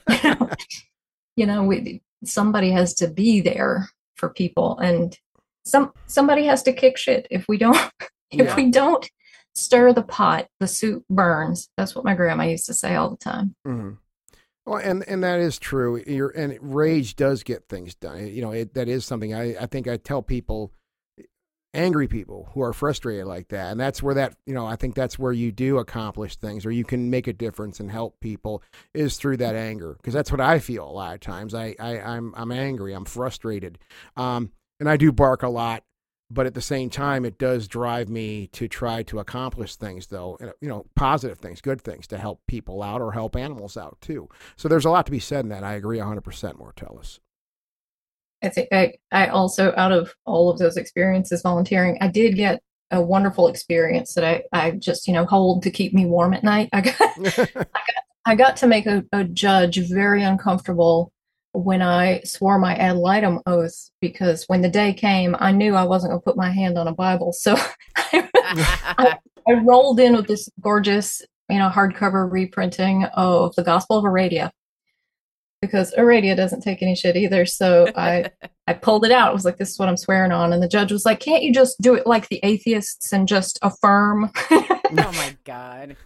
Yeah. you know, we, somebody has to be there for people, and some somebody has to kick shit. If we don't, if Yeah. we don't stir the pot, the soup burns. That's what my grandma used to say all the time. hmm Well, and and that is true. You're, and rage does get things done. You know, it, that is something I, I think I tell people, angry people who are frustrated like that, and that's where that you know I think that's where you do accomplish things, or you can make a difference and help people is through that anger because that's what I feel a lot of times. I, I I'm I'm angry. I'm frustrated, um, and I do bark a lot. But at the same time, it does drive me to try to accomplish things, though, you know, positive things, good things to help people out or help animals out too. So there's a lot to be said in that. I agree 100% Mortellus. I think I, I also, out of all of those experiences volunteering, I did get a wonderful experience that I, I just, you know, hold to keep me warm at night. I got, I got to make a, a judge very uncomfortable when I swore my ad litem oath because when the day came, I knew I wasn't going to put my hand on a Bible. So I, I rolled in with this gorgeous, you know, hardcover reprinting of the Gospel of Aradia because Aradia doesn't take any shit either. So I I pulled it out. It was like, this is what I'm swearing on. And the judge was like, can't you just do it like the atheists and just affirm? oh my god.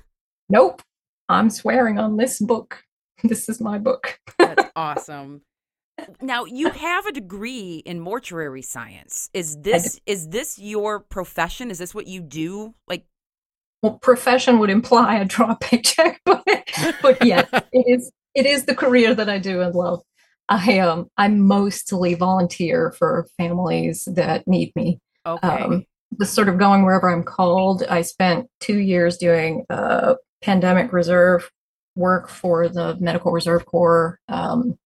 nope. I'm swearing on this book. This is my book. That's awesome. Now you have a degree in mortuary science. Is this is this your profession? Is this what you do? Like well, profession would imply I draw a paycheck, but, but yes, it is it is the career that I do and love. I um I mostly volunteer for families that need me. okay. Um, the sort of going wherever I'm called. I spent two years doing a pandemic reserve work for the Medical Reserve Corps. Um,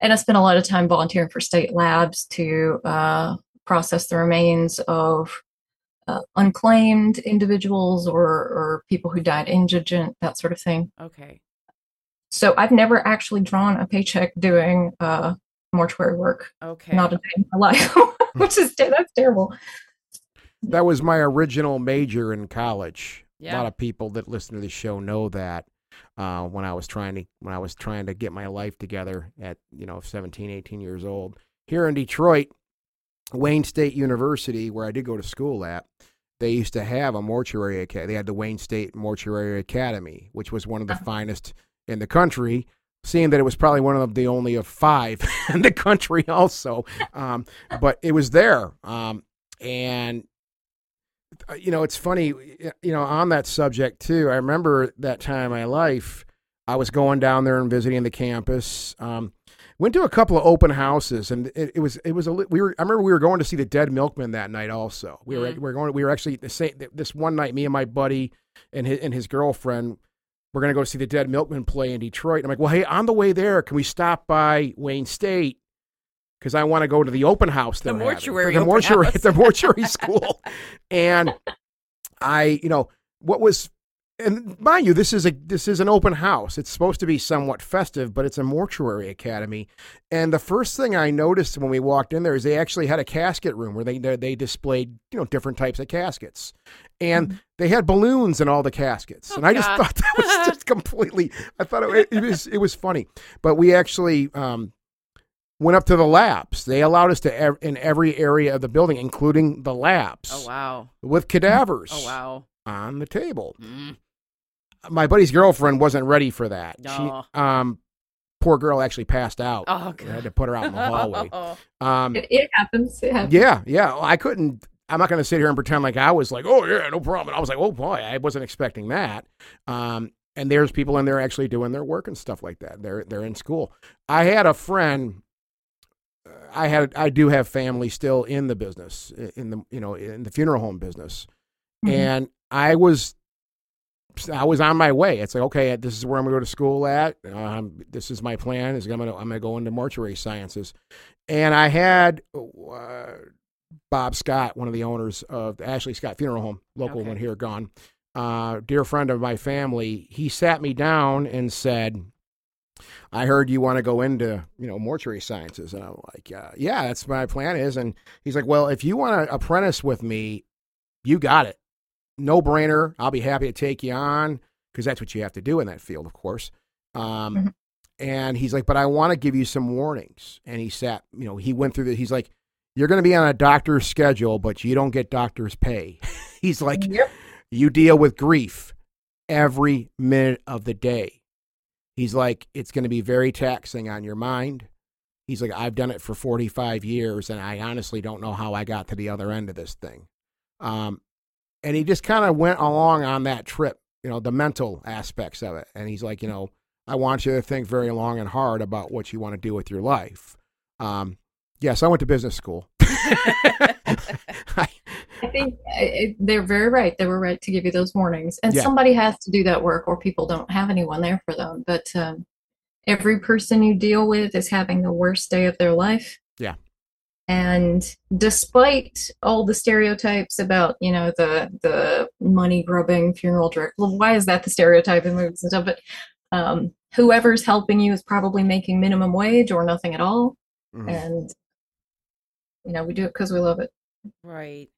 and I spent a lot of time volunteering for state labs to uh, process the remains of uh, unclaimed individuals or, or people who died indigent, that sort of thing. okay. So I've never actually drawn a paycheck doing uh, mortuary work. Okay. Not a day in my life, which is that's terrible. That was my original major in college. A lot of people that listen to the show know that. Uh, when I was trying to when I was trying to get my life together at you know 17, 18 years old here in Detroit, Wayne State University, where I did go to school at, they used to have a mortuary academy. They had the Wayne State Mortuary Academy, which was one of the finest in the country. Seeing that it was probably one of the only of five in the country, also, um, but it was there, um, and you know, it's funny, you know, on that subject too. I remember that time in my life, I was going down there and visiting the campus. Um, went to a couple of open houses, and it, it was it was a we were. I remember we were going to see the Dead Milkmen that night. Also, we were Mm. we were going. We were actually the same this one night. Me and my buddy and his, and his girlfriend. We're gonna go see the Dead Milkmen play in Detroit. I'm like, well, hey, on the way there, can we stop by Wayne State? Because I want to go to the open house. The mortuary the mortuary, the mortuary school, and I, you know, what was, and mind you, this is a this is an open house. It's supposed to be somewhat festive, but it's a mortuary academy. And the first thing I noticed when we walked in there is they actually had a casket room where they they displayed you know different types of caskets, and they had balloons in all the caskets. Oh, and I just thought that was just completely. I thought it, it was it was funny, but we actually. Um, Went up to the labs. They allowed us to ev- in every area of the building, including the labs Oh wow. with cadavers Oh wow. on the table. Mm. My buddy's girlfriend wasn't ready for that. No. She, um, poor girl actually passed out. Oh god! I had to put her out in the hallway. Um, It, it happens. It happens. yeah, yeah. I couldn't. I'm not going to sit here and pretend like I was like, oh yeah, no problem. I was like, oh boy, I wasn't expecting that. Um, and there's people in there actually doing their work and stuff like that. They're they're in school. I had a friend. I had I do have family still in the business in the you know in the funeral home business, Mhm. and I was I was on my way. It's like okay, this is where I'm going to go to school at. Um, this is my plan. Is I'm going to I'm to go into mortuary sciences, and I had uh, Bob Scott, one of the owners of the Ashley Scott Funeral Home, local Okay. one here, gone. Uh, dear friend of my family, he sat me down and said, I heard you want to go into, you know, mortuary sciences. And I'm like, uh, yeah, that's my plan is. And he's like, well, if you want to apprentice with me, you got it. No brainer. I'll be happy to take you on because that's what you have to do in that field, of course. Um, Mhm. And he's like, but I want to give you some warnings. And he sat, you know, he went through the, he's like, you're going to be on a doctor's schedule, but you don't get doctor's pay. he's like, Yep. you deal with grief every minute of the day. He's like, it's going to be very taxing on your mind. He's like, I've done it for 45 years, and I honestly don't know how I got to the other end of this thing. Um, and he just kind of went along on that trip, you know, the mental aspects of it. And he's like, you know, I want you to think very long and hard about what you want to do with your life. Um, yes, I went to business school. I- I think uh, it- they're very right. They were right to give you those warnings. And Yeah. somebody has to do that work, or people don't have anyone there for them. But um, every person you deal with is having the worst day of their life. Yeah. And despite all the stereotypes about, you know, the the money grubbing funeral director, well, why is that the stereotype in movies and stuff? But um, whoever's helping you is probably making minimum wage or nothing at all. Mhm. And you know, we do it because we love it. Right.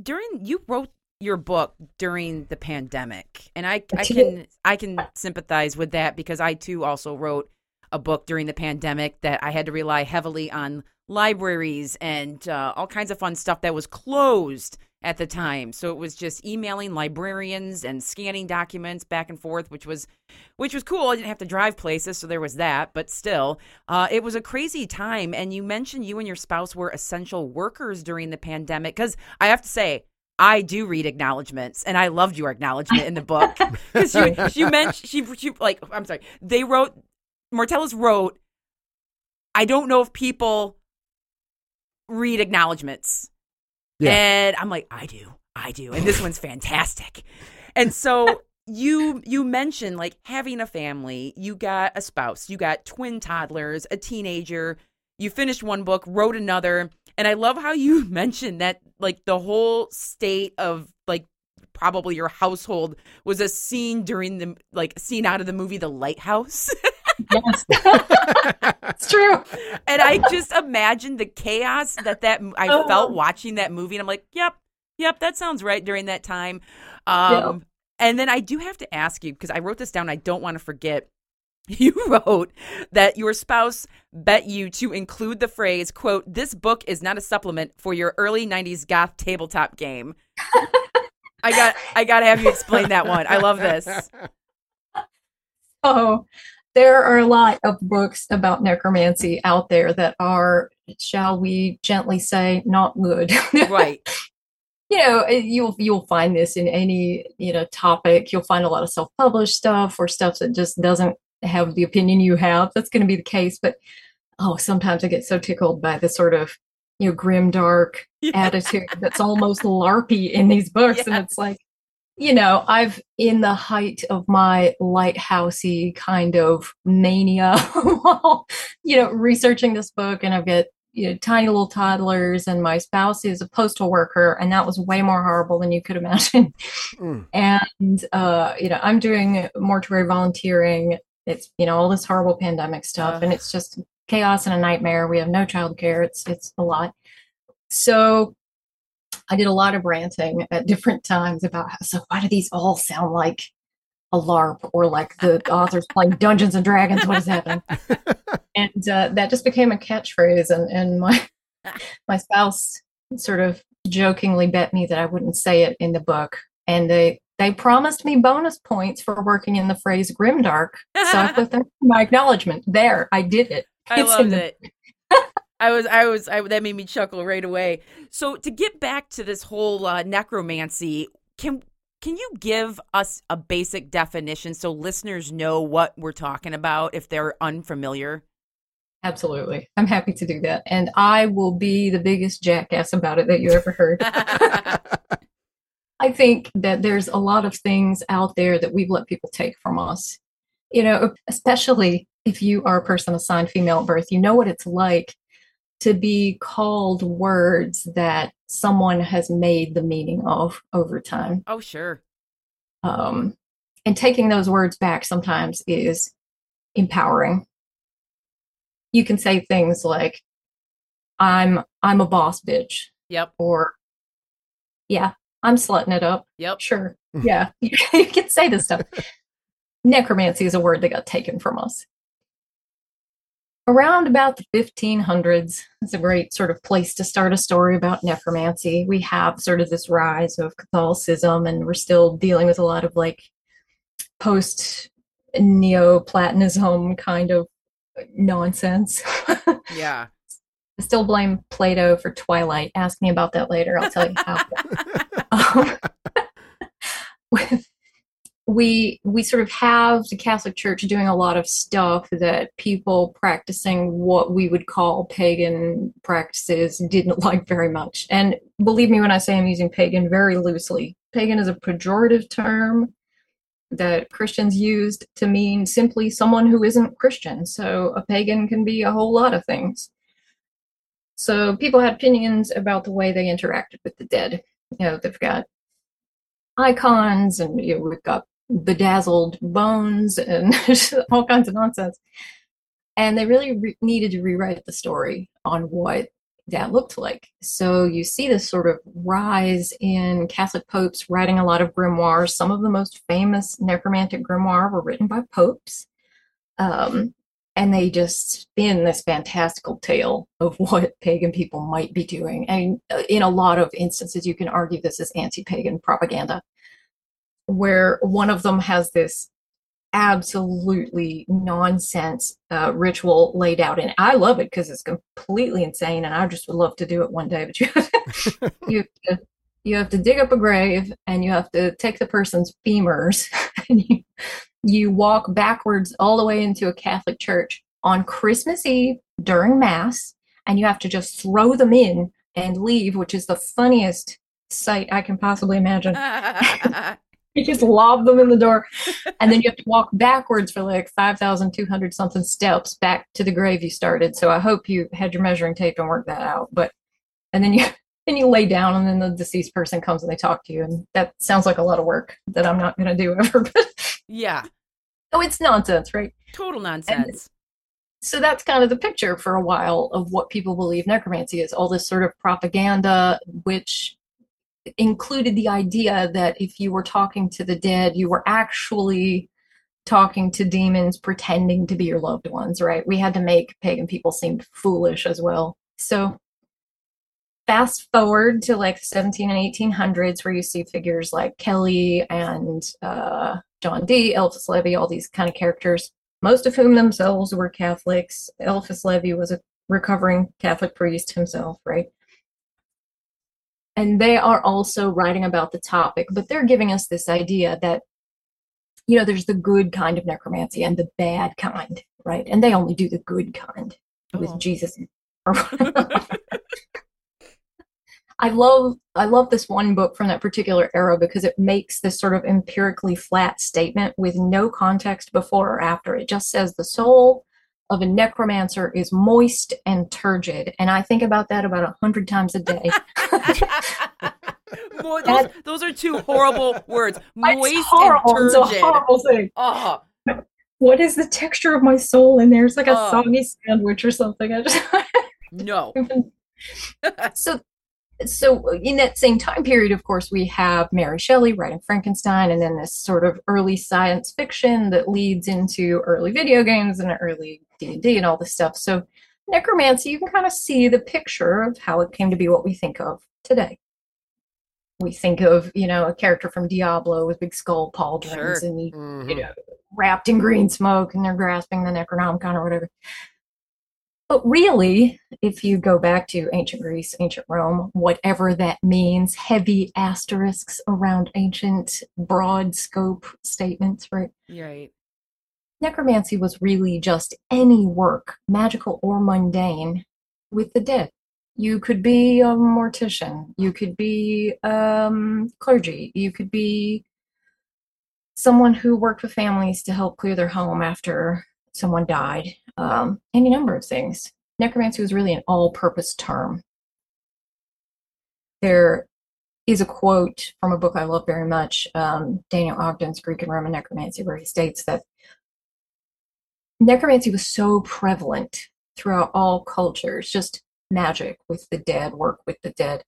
During you wrote your book during the pandemic, and I I can I can sympathize with that because I too also wrote a book during the pandemic that I had to rely heavily on libraries and uh, all kinds of fun stuff that was closed at the time. So it was just emailing librarians and scanning documents back and forth, which was which was cool. I didn't have to drive places, so there was that. But still, uh, it was a crazy time. And you mentioned you and your spouse were essential workers during the pandemic. Because I have to say, I do read acknowledgments, and I loved your acknowledgement in the book because you you mentioned she, she like I'm sorry they wrote Mortellus wrote. I don't know if people read acknowledgments. Yeah. And I'm like, I do. I do. And this one's fantastic. And so you you mentioned like having a family, you got a spouse, you got twin toddlers, a teenager, you finished one book, wrote another, and I love how you mentioned that like the whole state of like probably your household was a scene during the like scene out of the movie The Lighthouse. Yes. it's true. and I just imagined the chaos that that I Oh. felt watching that movie, and I'm like, yep, yep, that sounds right during that time. Um, And then I do have to ask you because I wrote this down. I don't want to forget. You wrote that your spouse bet you to include the phrase "quote This book is not a supplement for your early '90s goth tabletop game." I got, I got to have you explain that one. I love this. Oh, there are a lot of books about necromancy out there that are, shall we gently say, not good. Right. you know, eh, you'll you'll find this in any you know topic. You'll find a lot of self-published stuff or stuff that just doesn't have the opinion you have. That's going to be the case. But oh, sometimes I get so tickled by the sort of you know grim dark attitude that's almost larpy in these books, and it's like you know, I've in the height of my lighthousey kind of mania while, you know, researching this book and I've got you know, tiny little toddlers and my spouse is a postal worker and that was way more horrible than you could imagine. Mm. and uh, you know, I'm doing mortuary volunteering. It's, you know, all this horrible pandemic stuff and it's just chaos and a nightmare. We have no childcare. It's it's a lot. So I did a lot of ranting at different times about how, so why do these all sound like a LARP or like the authors playing Dungeons and Dragons? What is happening? and uh, that just became a catchphrase. And, and my my spouse sort of jokingly bet me that I wouldn't say it in the book, and they they promised me bonus points for working in the phrase grimdark. So I put that my acknowledgement. There, I did it. I It's loved it. I was, I was, I, that made me chuckle right away. So to get back to this whole uh, necromancy, can can you give us a basic definition so listeners know what we're talking about if they're unfamiliar? Absolutely. I'm happy to do that. And I will be the biggest jackass about it that you ever heard. I think that there's a lot of things out there that we've let people take from us. You know, especially if you are a person assigned female at birth, you know what it's like to be called words that someone has made the meaning of over time. Oh, sure. Um, and taking those words back sometimes is empowering. You can say things like, I'm I'm a boss bitch, Yep. or yeah, I'm slutting it up. Yep. Sure. Yeah, you can say this stuff. Necromancy is a word that got taken from us. Around about the 1500s, it's a great sort of place to start a story about necromancy. We have sort of this rise of Catholicism, and we're still dealing with a lot of like post Neoplatonism kind of nonsense. Yeah. I still blame Plato for Twilight. Ask me about that later. I'll tell you how. um, we we sort of have the Catholic Church doing a lot of stuff that people practicing what we would call pagan practices didn't like very much. And believe me when I say I'm using pagan very loosely. Pagan is a pejorative term that Christians used to mean simply someone who isn't Christian. So a pagan can be a whole lot of things. So people had opinions about the way they interacted with the dead. You know, they've got icons and you know, we've got bedazzled bones and all kinds of nonsense. And they really re- needed to rewrite the story on what that looked like. So you see this sort of rise in Catholic popes writing a lot of grimoires. Some of the most famous necromantic grimoire were written by popes. Um, and they just spin this fantastical tale of what pagan people might be doing. And uh, in a lot of instances, you can argue this is anti pagan propaganda, where one of them has this absolutely nonsense uh, ritual laid out. And I love it because it's completely insane. And I just would love to do it one day. But you have to, you have to, you have to dig up a grave and you have to take the person's femurs and you, you walk backwards all the way into a Catholic church on Christmas Eve during Mass, and you have to just throw them in and leave, which is the funniest sight I can possibly imagine. You just lob them in the door, and then you have to walk backwards for like 5,200 something steps back to the grave you started. So I hope you had your measuring tape and worked that out. But, and then you, then you lay down, and then the deceased person comes and they talk to you. And that sounds like a lot of work that I'm not going to do ever. But yeah. oh, it's nonsense, right? Total nonsense. so that's kind of the picture for a while of what people believe necromancy is all this sort of propaganda which included the idea that if you were talking to the dead you were actually talking to demons pretending to be your loved ones right we had to make pagan people seem foolish as well so fast forward to like the 17 and 1800s where you see figures like kelly and uh, john dee Eliphas Levi all these kind of characters most of whom themselves were Catholics. Eliphas Levi was a recovering Catholic priest himself, right? And they are also writing about the topic, but they're giving us this idea that, you know, there's the good kind of necromancy and the bad kind, right? And they only do the good kind with Oh. Jesus. I love I love this one book from that particular era because it makes this sort of empirically flat statement with no context before or after. It just says the soul of a necromancer is moist and turgid, and I think about that about a hundred times a day. Mo- those, those are two horrible words. Moist it's horrible. and It's a horrible thing. Oh, What is the texture of my soul in there? It's like a Oh. soggy sandwich or something. I just no. so so in that same time period of course we have mary shelley writing frankenstein and then this sort of early science fiction that leads into early video games and early d&d and all this stuff so necromancy you can kind of see the picture of how it came to be what we think of today we think of you know a character from diablo with big skull pauldrons Sure. and Mhm. you know, wrapped in green smoke and they're grasping the Necronomicon or whatever. But really, if you go back to ancient Greece, ancient Rome, whatever that means, heavy asterisks around ancient broad scope statements, right? Right. Necromancy was really just any work, magical or mundane, with the dead. You could be a mortician, you could be um, clergy, you could be someone who worked with families to help clear their home after someone died, um, any number of things. necromancy was really an all-purpose term. There is a quote from a book I love very much, um, Daniel Ogden's Greek and Roman Necromancy, where he states that necromancy was so prevalent throughout all cultures, just magic with the dead, work with the dead,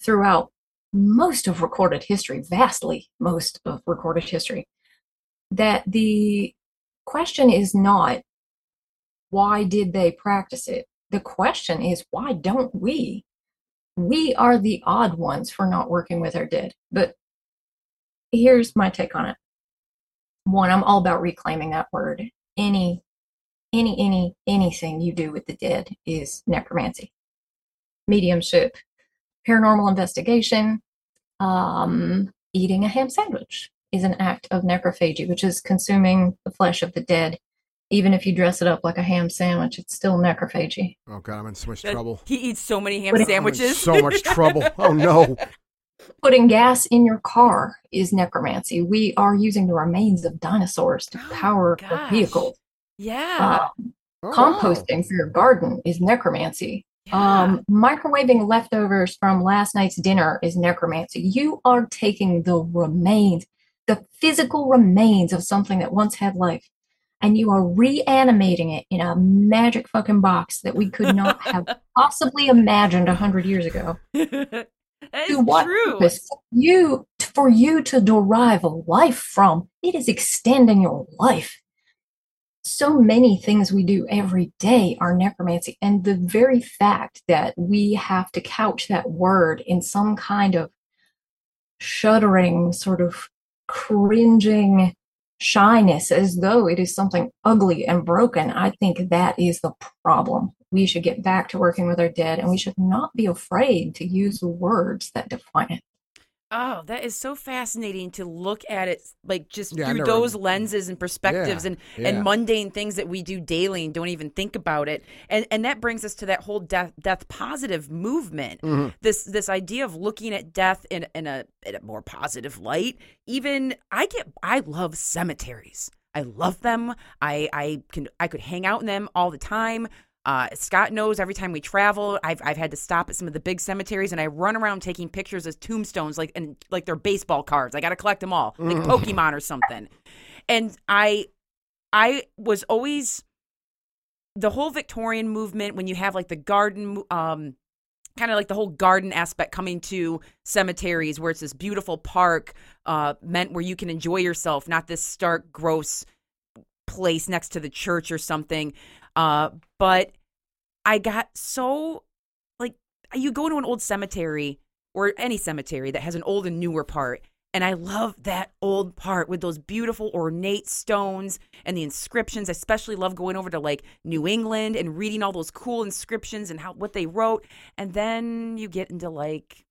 throughout most of recorded history, vastly most of recorded history, that the question is not why did they practice it? The question is why don't we? We are the odd ones for not working with our dead. But here's my take on it. One, I'm all about reclaiming that word. Any any any anything you do with the dead is necromancy mediumship paranormal investigation um, eating a ham sandwich is an act of necrophagy which is consuming the flesh of the dead even if you dress it up like a ham sandwich it's still necrophagy Oh God, I'm in so much That- trouble. He eats so many ham What if- I'm in sandwiches. so much trouble. Oh no. putting gas in your car is necromancy we are using the remains of dinosaurs to Oh, power a gosh. vehicle yeah. um, Oh, wow. composting for your garden is necromancy yeah. Um, microwaving leftovers from last night's dinner is necromancy. You are taking the remains, the physical remains of something that once had life, and you are reanimating it in a magic fucking box that we could not have possibly imagined a hundred years ago. that is true. purpose? You for you to derive a life from it is extending your life. So many things we do every day are necromancy, and the very fact that we have to couch that word in some kind of shuddering, sort of cringing shyness as though it is something ugly and broken, I think that is the problem. We should get back to working with our dead and we should not be afraid to use words that define it. Oh, that is so fascinating to look at it like just Yeah, through never- those lenses and perspectives Yeah, and, yeah. and mundane things that we do daily and don't even think about it. And and that brings us to that whole death death positive movement. Mhm. This this idea of looking at death in in a in a more positive light. Even I get I love cemeteries. I love them. I I can I could hang out in them all the time. Uh, Scott knows every time we travel, I've I've had to stop at some of the big cemeteries, and I run around taking pictures of tombstones, like and like they're baseball cards. I got to collect them all, like Pokemon or something. And I, I was always the whole Victorian movement when you have like the garden, um, kind of like the whole garden aspect coming to cemeteries, where it's this beautiful park, uh, meant where you can enjoy yourself, not this stark, gross place next to the church or something. Uh, but I got so like you go to an old cemetery or any cemetery that has an old and newer part. And I love that old part with those beautiful ornate stones and the inscriptions. I especially love going over to like New England and reading all those cool inscriptions and how what they wrote. And then you get into like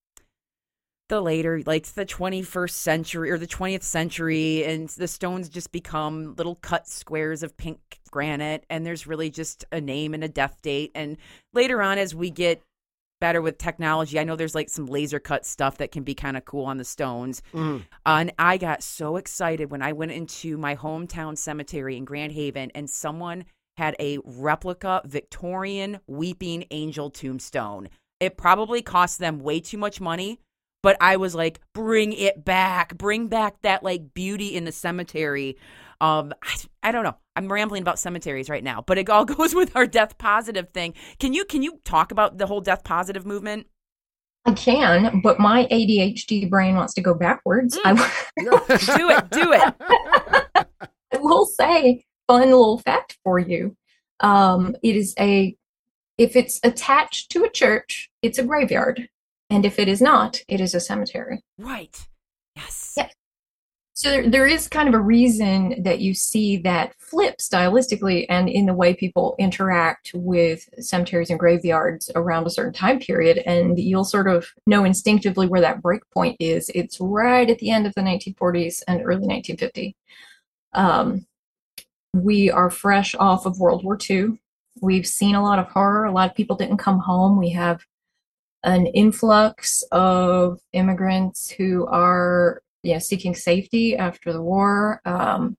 the later, like the 21st century or the 20th century, and the stones just become little cut squares of pink granite, and there's really just a name and a death date. And later on, as we get better with technology, I know there's like some laser cut stuff that can be kind of cool on the stones. Mhm. Uh, and I got so excited when I went into my hometown cemetery in Grand Haven, and someone had a replica Victorian weeping angel tombstone. It probably cost them way too much money, but I was like, bring it back, bring back that like beauty in the cemetery. Um, I, I don't know. I'm rambling about cemeteries right now, but it all goes with our death positive thing. Can you can you talk about the whole death positive movement? I can, but my ADHD brain wants to go backwards. I Do it, do it. I will say, fun little fact for you. Um, it is a, if it's attached to a church, it's a graveyard. And if it is not, it is a cemetery. Right. Yes. Yeah. So there, there is kind of a reason that you see that flip stylistically and in the way people interact with cemeteries and graveyards around a certain time period. And you'll sort of know instinctively where that break point is. It's right at the end of the 1940s and early 1950. Um, we are fresh off of World War II. We've seen a lot of horror. A lot of people didn't come home. We have an influx of immigrants who are you know, seeking safety after the war. Um,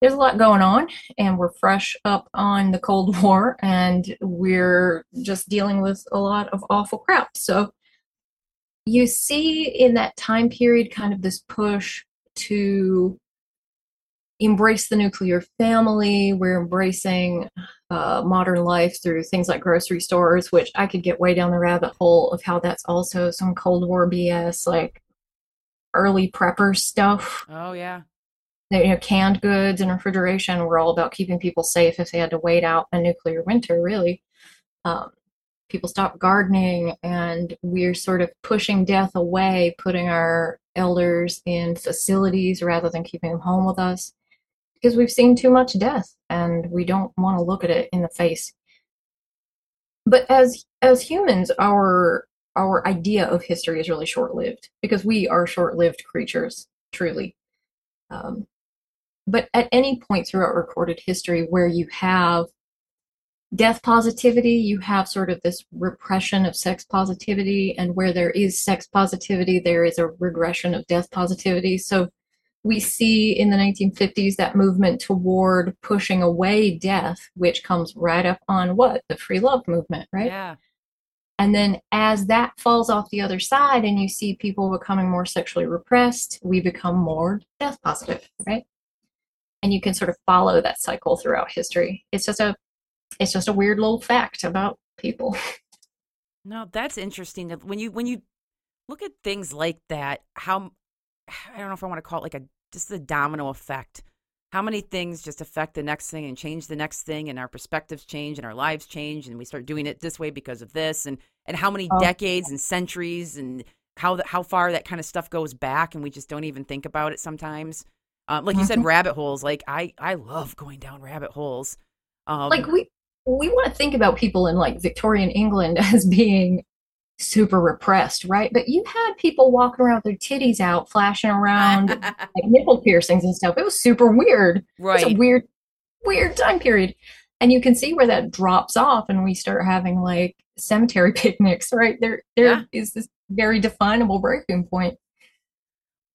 there's a lot going on, and we're fresh up on the Cold War, and we're just dealing with a lot of awful crap. So you see in that time period kind of this push to embrace the nuclear family. We're embracing uh, modern life through things like grocery stores, which I could get way down the rabbit hole of how that's also some Cold War BS, like early prepper stuff. Oh yeah. You know, canned goods and refrigeration were all about keeping people safe if they had to wait out a nuclear winter, really. Um, people stopped gardening, and we're sort of pushing death away, putting our elders in facilities rather than keeping them home with us because we've seen too much death and we don't want to look at it in the face. But as as humans our our idea of history is really short-lived because we are short-lived creatures truly. Um, but at any point throughout recorded history where you have death positivity you have sort of this repression of sex positivity and where there is sex positivity there is a regression of death positivity. So we see in the 1950s that movement toward pushing away death, which comes right up on what? The free love movement, right? Yeah. And then as that falls off the other side and you see people becoming more sexually repressed, we become more death positive, right? And you can sort of follow that cycle throughout history. It's just a it's just a weird little fact about people. No, that's interesting. That when you when you look at things like that, how I don't know if I want to call it like a just the domino effect. How many things just affect the next thing and change the next thing, and our perspectives change and our lives change, and we start doing it this way because of this, and and how many Oh. decades and centuries and how the, how far that kind of stuff goes back, and we just don't even think about it sometimes. Um, like you said, Mhm. rabbit holes. Like I I love going down rabbit holes. Um, like we we want to think about people in like Victorian England as being super repressed, right? But you had people walking around with their titties out, flashing around like nipple piercings and stuff. It was super weird. It's a right. weird, weird time period. And you can see where that drops off and we start having like cemetery picnics, right? There there is Yeah. this very definable breaking point.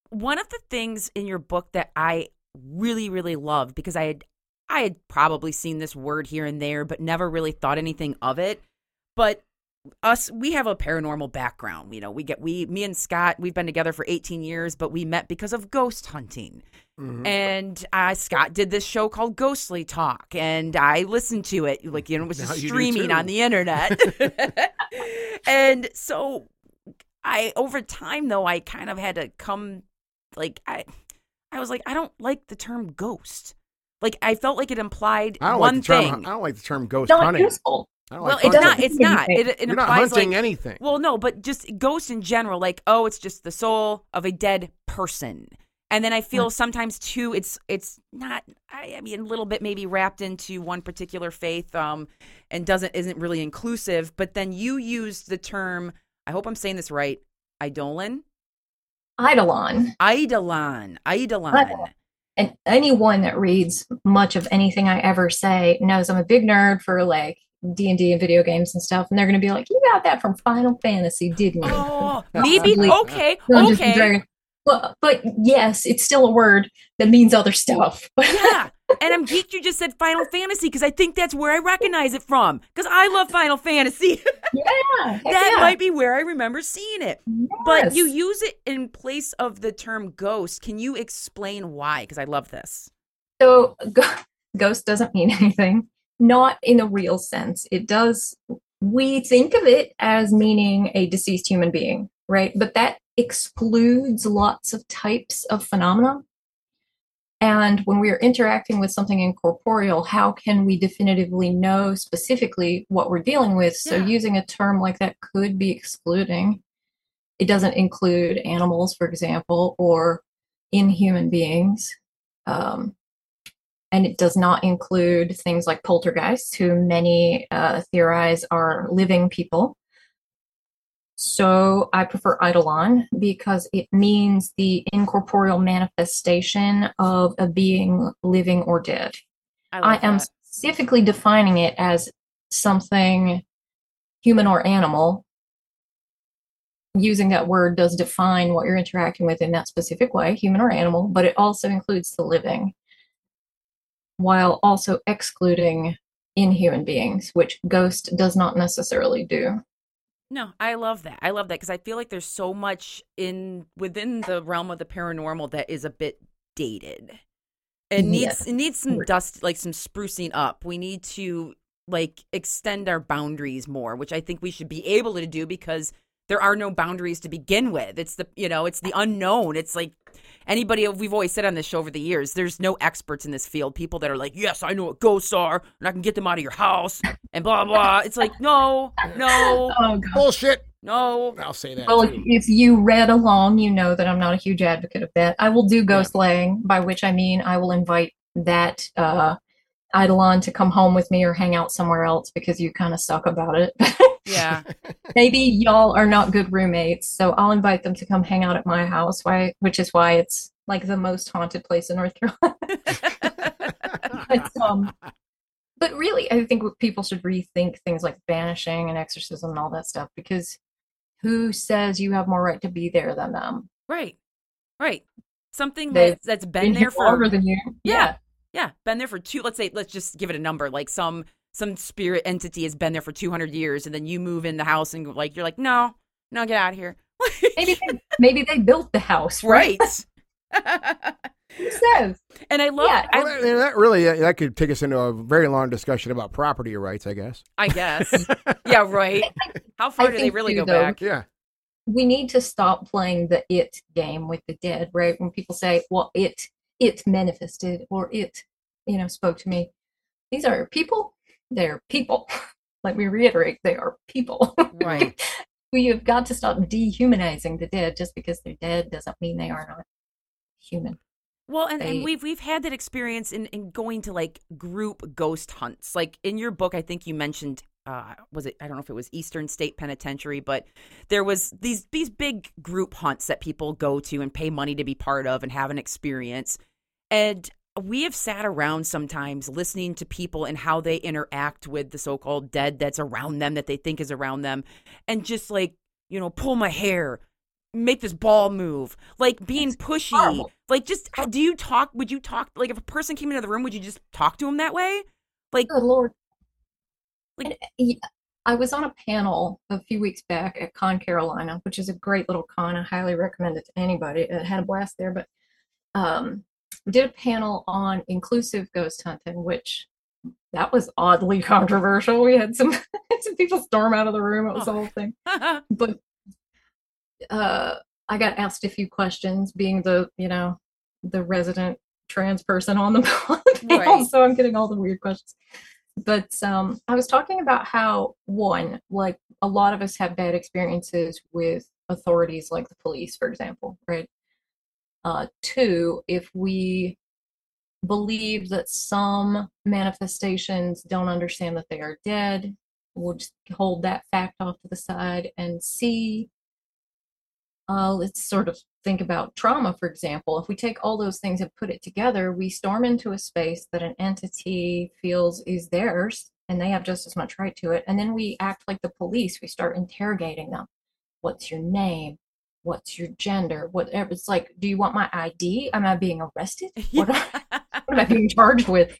one of the things in your book that I really, really loved because I had I had probably seen this word here and there, but never really thought anything of it. But us, we have a paranormal background. You know, we get we me and Scott, we've been together for 18 years, but we met because of ghost hunting. Mhm. And uh, Scott did this show called Ghostly Talk, and I listened to it. Like you know, it was just you streaming on the internet. and so, I over time though, I kind of had to come, like I, I was like, I don't like the term ghost. Like I felt like it implied I don't one like the term. thing. I don't like the term ghost Not hunting. useful. I don't well, like it's not. It's not. It, it You're not implies hunting like anything. well, no, but just ghost in general, like, oh, it's just the soul of a dead person. And then I feel sometimes too, it's it's not. I, I mean, a little bit maybe wrapped into one particular faith, um, and doesn't isn't really inclusive. But then you used the term. I hope I'm saying this right. Eidolon, Eidolon. Eidolon, Eidolon. Eidolon. And anyone that reads much of anything I ever say knows I'm a big nerd for like D and D and video games and stuff, and they're going to be like, "You got that from Final Fantasy, didn't you?" Oh, maybe okay, Dungeons and okay. Dragons. But, but yes, it's still a word that means other stuff. Yeah. And I'm geeked you just said Final Fantasy because I think that's where I recognize it from. Because I love Final Fantasy. yeah, that yeah. might be where I remember seeing it. But you use it in place of the term ghost. Can you explain why? Because I love this. So, go- ghost doesn't mean anything, not in a real sense. It does, we think of it as meaning a deceased human being, right? But that excludes lots of types of phenomena. And when we are interacting with something incorporeal, how can we definitively know specifically what we're dealing with? So, Yeah. using a term like that could be excluding. It doesn't include animals, for example, or inhuman beings. Um, and it does not include things like poltergeists, who many uh, theorize are living people. So I prefer Eidolon because it means the incorporeal manifestation of a being living or dead. I, I am specifically defining it as something human or animal. Using that word does define what you're interacting with in that specific way, human or animal, but it also includes the living. While also excluding inhuman beings, which Ghost does not necessarily do. No, I love that. I love that because I feel like there's so much in within the realm of the paranormal that is a bit dated. It needs Yes. it needs some dust, like some sprucing up. We need to like extend our boundaries more, which I think we should be able to do because there are no boundaries to begin with. It's the you know, it's the unknown. It's like anybody we've always said on this show over the years, there's no experts in this field. People that are like, Yes, I know what ghosts are, and I can get them out of your house and blah blah. It's like, no, no, Oh, Bullshit. no. I'll say that. Well, too. if you read along, you know that I'm not a huge advocate of that. I will do ghost laying, by which I mean I will invite that uh, Eidolon to come home with me or hang out somewhere else because you kind of suck about it. Yeah. Maybe y'all are not good roommates, so I'll invite them to come hang out at my house, why, which is why it's like the most haunted place in North Carolina. but, um, but really, I think people should rethink things like banishing and exorcism and all that stuff because who says you have more right to be there than them? Right. Right. Something They've that's been Been there for longer than you. Yeah. yeah, been there for two let's say let's just give it a number like some some spirit entity has been there for 200 years and then you move in the house and like you're like, "No, no, get out of here." Maybe they, maybe they built the house, right? right. Who says? and I love Yeah. I, Well, that, that really that could take us into a very long discussion about property rights, I guess. I guess. yeah, right. How far I do they really too, go though, back? Yeah. We need to stop playing the it game with the dead, right? When people say, "Well, it it manifested" or "it," you know, spoke to me. These are people. They're people. Let me reiterate: they are people. Right. we have got to stop dehumanizing the dead. Just because they're dead doesn't mean they are not human. Well, and, They- and we've we've had that experience in, in going to like group ghost hunts. Like in your book, I think you mentioned uh, was it I don't know if it was Eastern State Penitentiary, but there was these these big group hunts that people go to and pay money to be part of and have an experience. And we have sat around sometimes listening to people and how they interact with the so-called dead that's around them that they think is around them and just like, you know, pull my hair, make this ball move, like being pushy. horrible. Like just do you talk would you talk like if a person came into the room would you just talk to them that way? Like Good lord. Like- And, y- I was on a panel a few weeks back at Con Carolina, which is a great little con. I highly recommend it to anybody. I had a blast there, but um, did a panel on inclusive ghost hunting, which that was oddly controversial. We had some some people storm out of the room. It was the Oh. whole thing. But uh, I got asked a few questions, being the you know the resident trans person on the panel, Right. so I'm getting all the weird questions. But um, I was talking about how one, like a lot of us have bad experiences with authorities, like the police, for example, right? Uh, two, if we believe that some manifestations don't understand that they are dead, we'll just hold that fact off to the side and see. Uh, let's sort of think about trauma, for example. If we take all those things and put it together, we storm into a space that an entity feels is theirs and they have just as much right to it. And then we act like the police. We start interrogating them. What's your name? What's your gender? Whatever. It's like, do you want my ID? Am I being arrested? What, Yeah. what am I being charged with?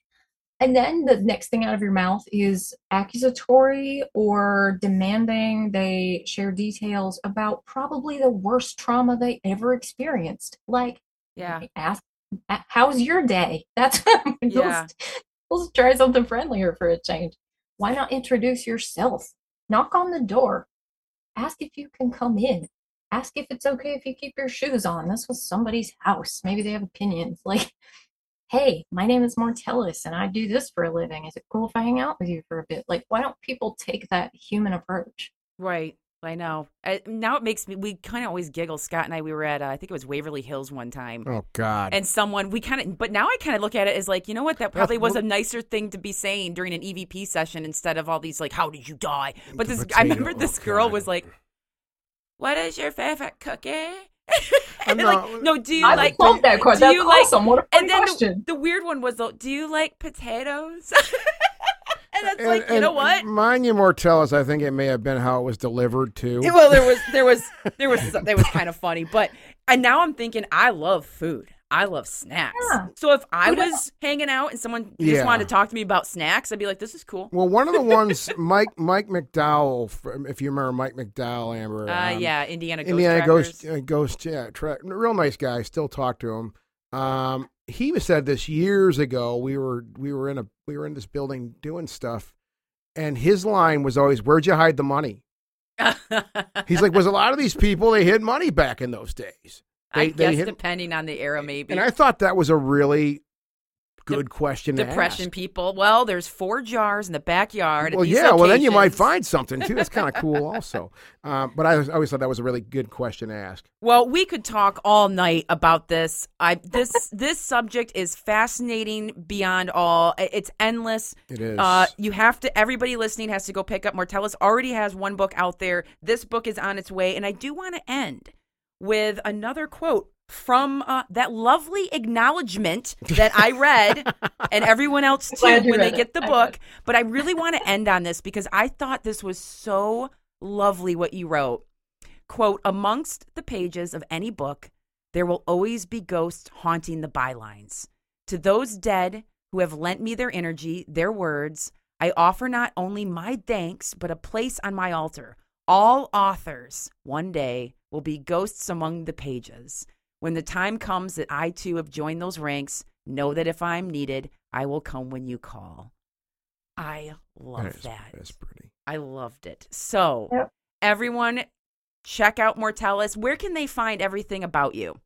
And then the next thing out of your mouth is accusatory or demanding they share details about probably the worst trauma they ever experienced. Like, yeah. ask, "A- how's your day? That's Yeah. let's try something friendlier for a change. Why not introduce yourself? Knock on the door. Ask if you can come in. Ask if it's okay if you keep your shoes on. This was somebody's house. Maybe they have opinions. Like, hey, my name is Mortellus and I do this for a living. Is it cool if I hang out with you for a bit? Like, why don't people take that human approach? Right. I know. I, now it makes me. We kind of always giggle. Scott and I. We were at. Uh, I think it was Waverly Hills one time, Oh God. and someone we kind of. But now I kind of look at it as like, you know what? That That's probably was a nicer thing to be saying during an EVP session instead of all these like, "How did you die?" But The this, I potato, remember oh, this girl God. was like, "What is your favorite cookie?" I'm And like, no, do you I like? love that question. do That's you like- awesome. what a funny and then the, question. the weird one was though, do you like potatoes? and that's And- like, you know what? Mine, you more tell us. I think it may have been how it was delivered too. Well, there was there was there was some- that was kind of funny, but and now I'm thinking I love food. I love snacks. Yeah. So if I Who doesn't? was hanging out and someone just Yeah. wanted to talk to me about snacks, I'd be like, "This is cool." Well, one of the ones, Mike Mike McDowell, if you remember Mike McDowell, Amber. Uh, um, yeah, Indiana Ghost Indiana Trackers. Ghost, uh, Ghost, yeah, tra- real nice guy. Still talk to him. Um, he said this years ago. We were we were in a we were in this building doing stuff, and his line was always, "Where'd you hide the money?" He's like, "Was a lot of these people they hid money back in those days?" I They- they guess hit- depending on the era, maybe. And I thought that was a really good question. to Depression people. Well, there's four jars in the backyard. Well, yeah. Well, then you might find something too. That's kind of cool, also. Um, but I, I always thought that was a really good question to ask. Well, we could talk all night about this. I this this subject is fascinating beyond all. It's endless. It is. Uh, you have to. Everybody listening has to go pick up. Mortellus already has one book out there. This book is on its way, and I do want to end with another quote from uh, that lovely acknowledgement that I read, and everyone else too when they it. get the I book. But I really want to end on this because I thought this was so lovely what you wrote. Quote, amongst the pages of any book, there will always be ghosts haunting the bylines. To those dead who have lent me their energy, their words, I offer not only my thanks, but a place on my altar. All authors, one day, will be ghosts among the pages. When the time comes that I too have joined those ranks, know that if I'm needed, I will come when you call. I love That is- that. That's pretty. I loved it. So, Yep. everyone, check out Mortellus. Where can they find everything about you?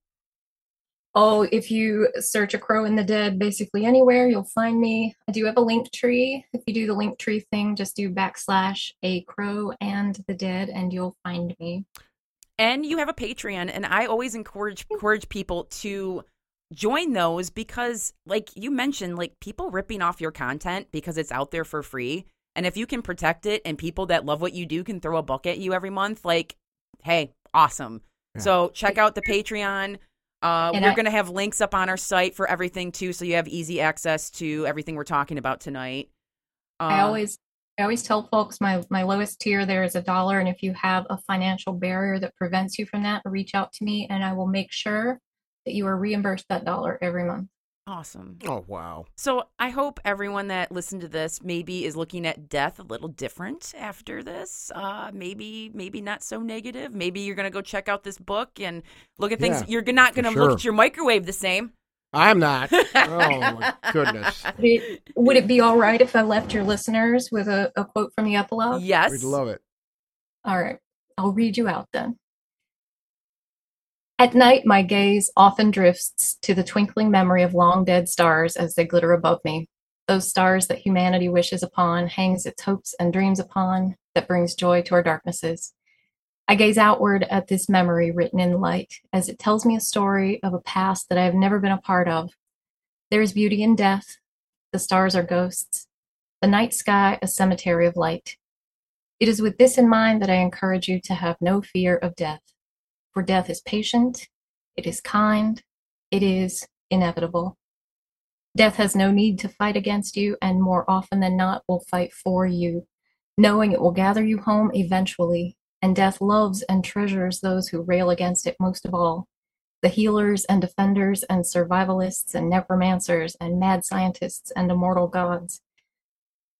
Oh, if you search a crow in the dead, basically anywhere, you'll find me. I do have a link tree. If you do the link tree thing, just do backslash a crow and the dead, and you'll find me. And you have a Patreon, and I always encourage encourage people to join those because, like you mentioned, like people ripping off your content because it's out there for free. And if you can protect it, and people that love what you do can throw a buck at you every month, like, hey, awesome. Yeah. So check out the Patreon. Uh, we're I- going to have links up on our site for everything too, so you have easy access to everything we're talking about tonight. I Uh, always I always tell folks my my lowest tier there is a dollar, and if you have a financial barrier that prevents you from that, reach out to me, and I will make sure that you are reimbursed that dollar every month. awesome. Oh wow. So I hope everyone that listened to this maybe is looking at death a little different after this. Uh, maybe maybe not so negative. Maybe you're gonna go check out this book and look at things. Yeah, you're not gonna sure. look at your microwave the same. I'm not. oh my goodness. Would it, would it be all right if I left your listeners with a, a quote from the epilogue? yes. We'd love it. All right, I'll read you out then. At night, my gaze often drifts to the twinkling memory of long dead stars as they glitter above me. Those stars that humanity wishes upon, hangs its hopes and dreams upon, that brings joy to our darknesses. I gaze outward at this memory written in light as it tells me a story of a past that I have never been a part of. There is beauty in death. The stars are ghosts. The night sky, a cemetery of light. It is with this in mind that I encourage you to have no fear of death. For death is patient, it is kind, it is inevitable. Death has no need to fight against you, and more often than not will fight for you, knowing it will gather you home eventually. And death loves and treasures those who rail against it most of all the healers and defenders and survivalists and necromancers and mad scientists and immortal gods.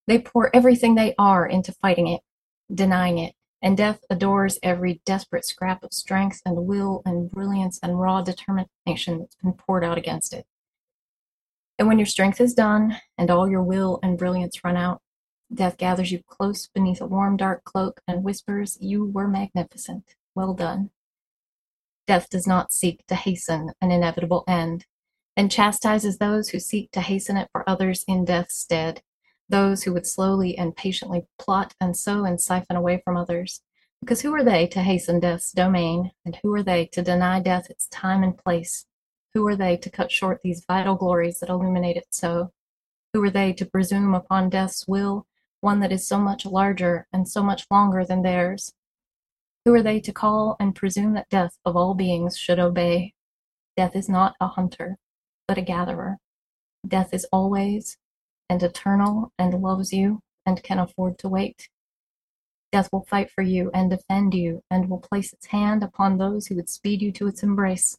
They pour everything they are into fighting it, denying it, and death adores every desperate scrap of strength and will and brilliance and raw determination that's been poured out against it. And when your strength is done and all your will and brilliance run out, death gathers you close beneath a warm, dark cloak and whispers, You were magnificent. Well done. Death does not seek to hasten an inevitable end, and chastises those who seek to hasten it for others in death's stead those who would slowly and patiently plot and sow and siphon away from others. Because who are they to hasten death's domain, and who are they to deny death its time and place? Who are they to cut short these vital glories that illuminate it so? Who are they to presume upon death's will, one that is so much larger and so much longer than theirs? Who are they to call and presume that death of all beings should obey? Death is not a hunter, but a gatherer. Death is always and eternal and loves you and can afford to wait. Death will fight for you and defend you and will place its hand upon those who would speed you to its embrace.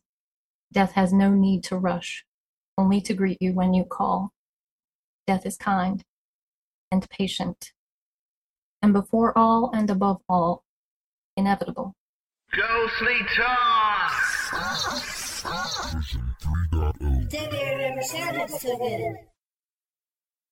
Death has no need to rush, only to greet you when you call. Death is kind and patient, and before all and above all, inevitable. Ghostly Talk! Version 3.0.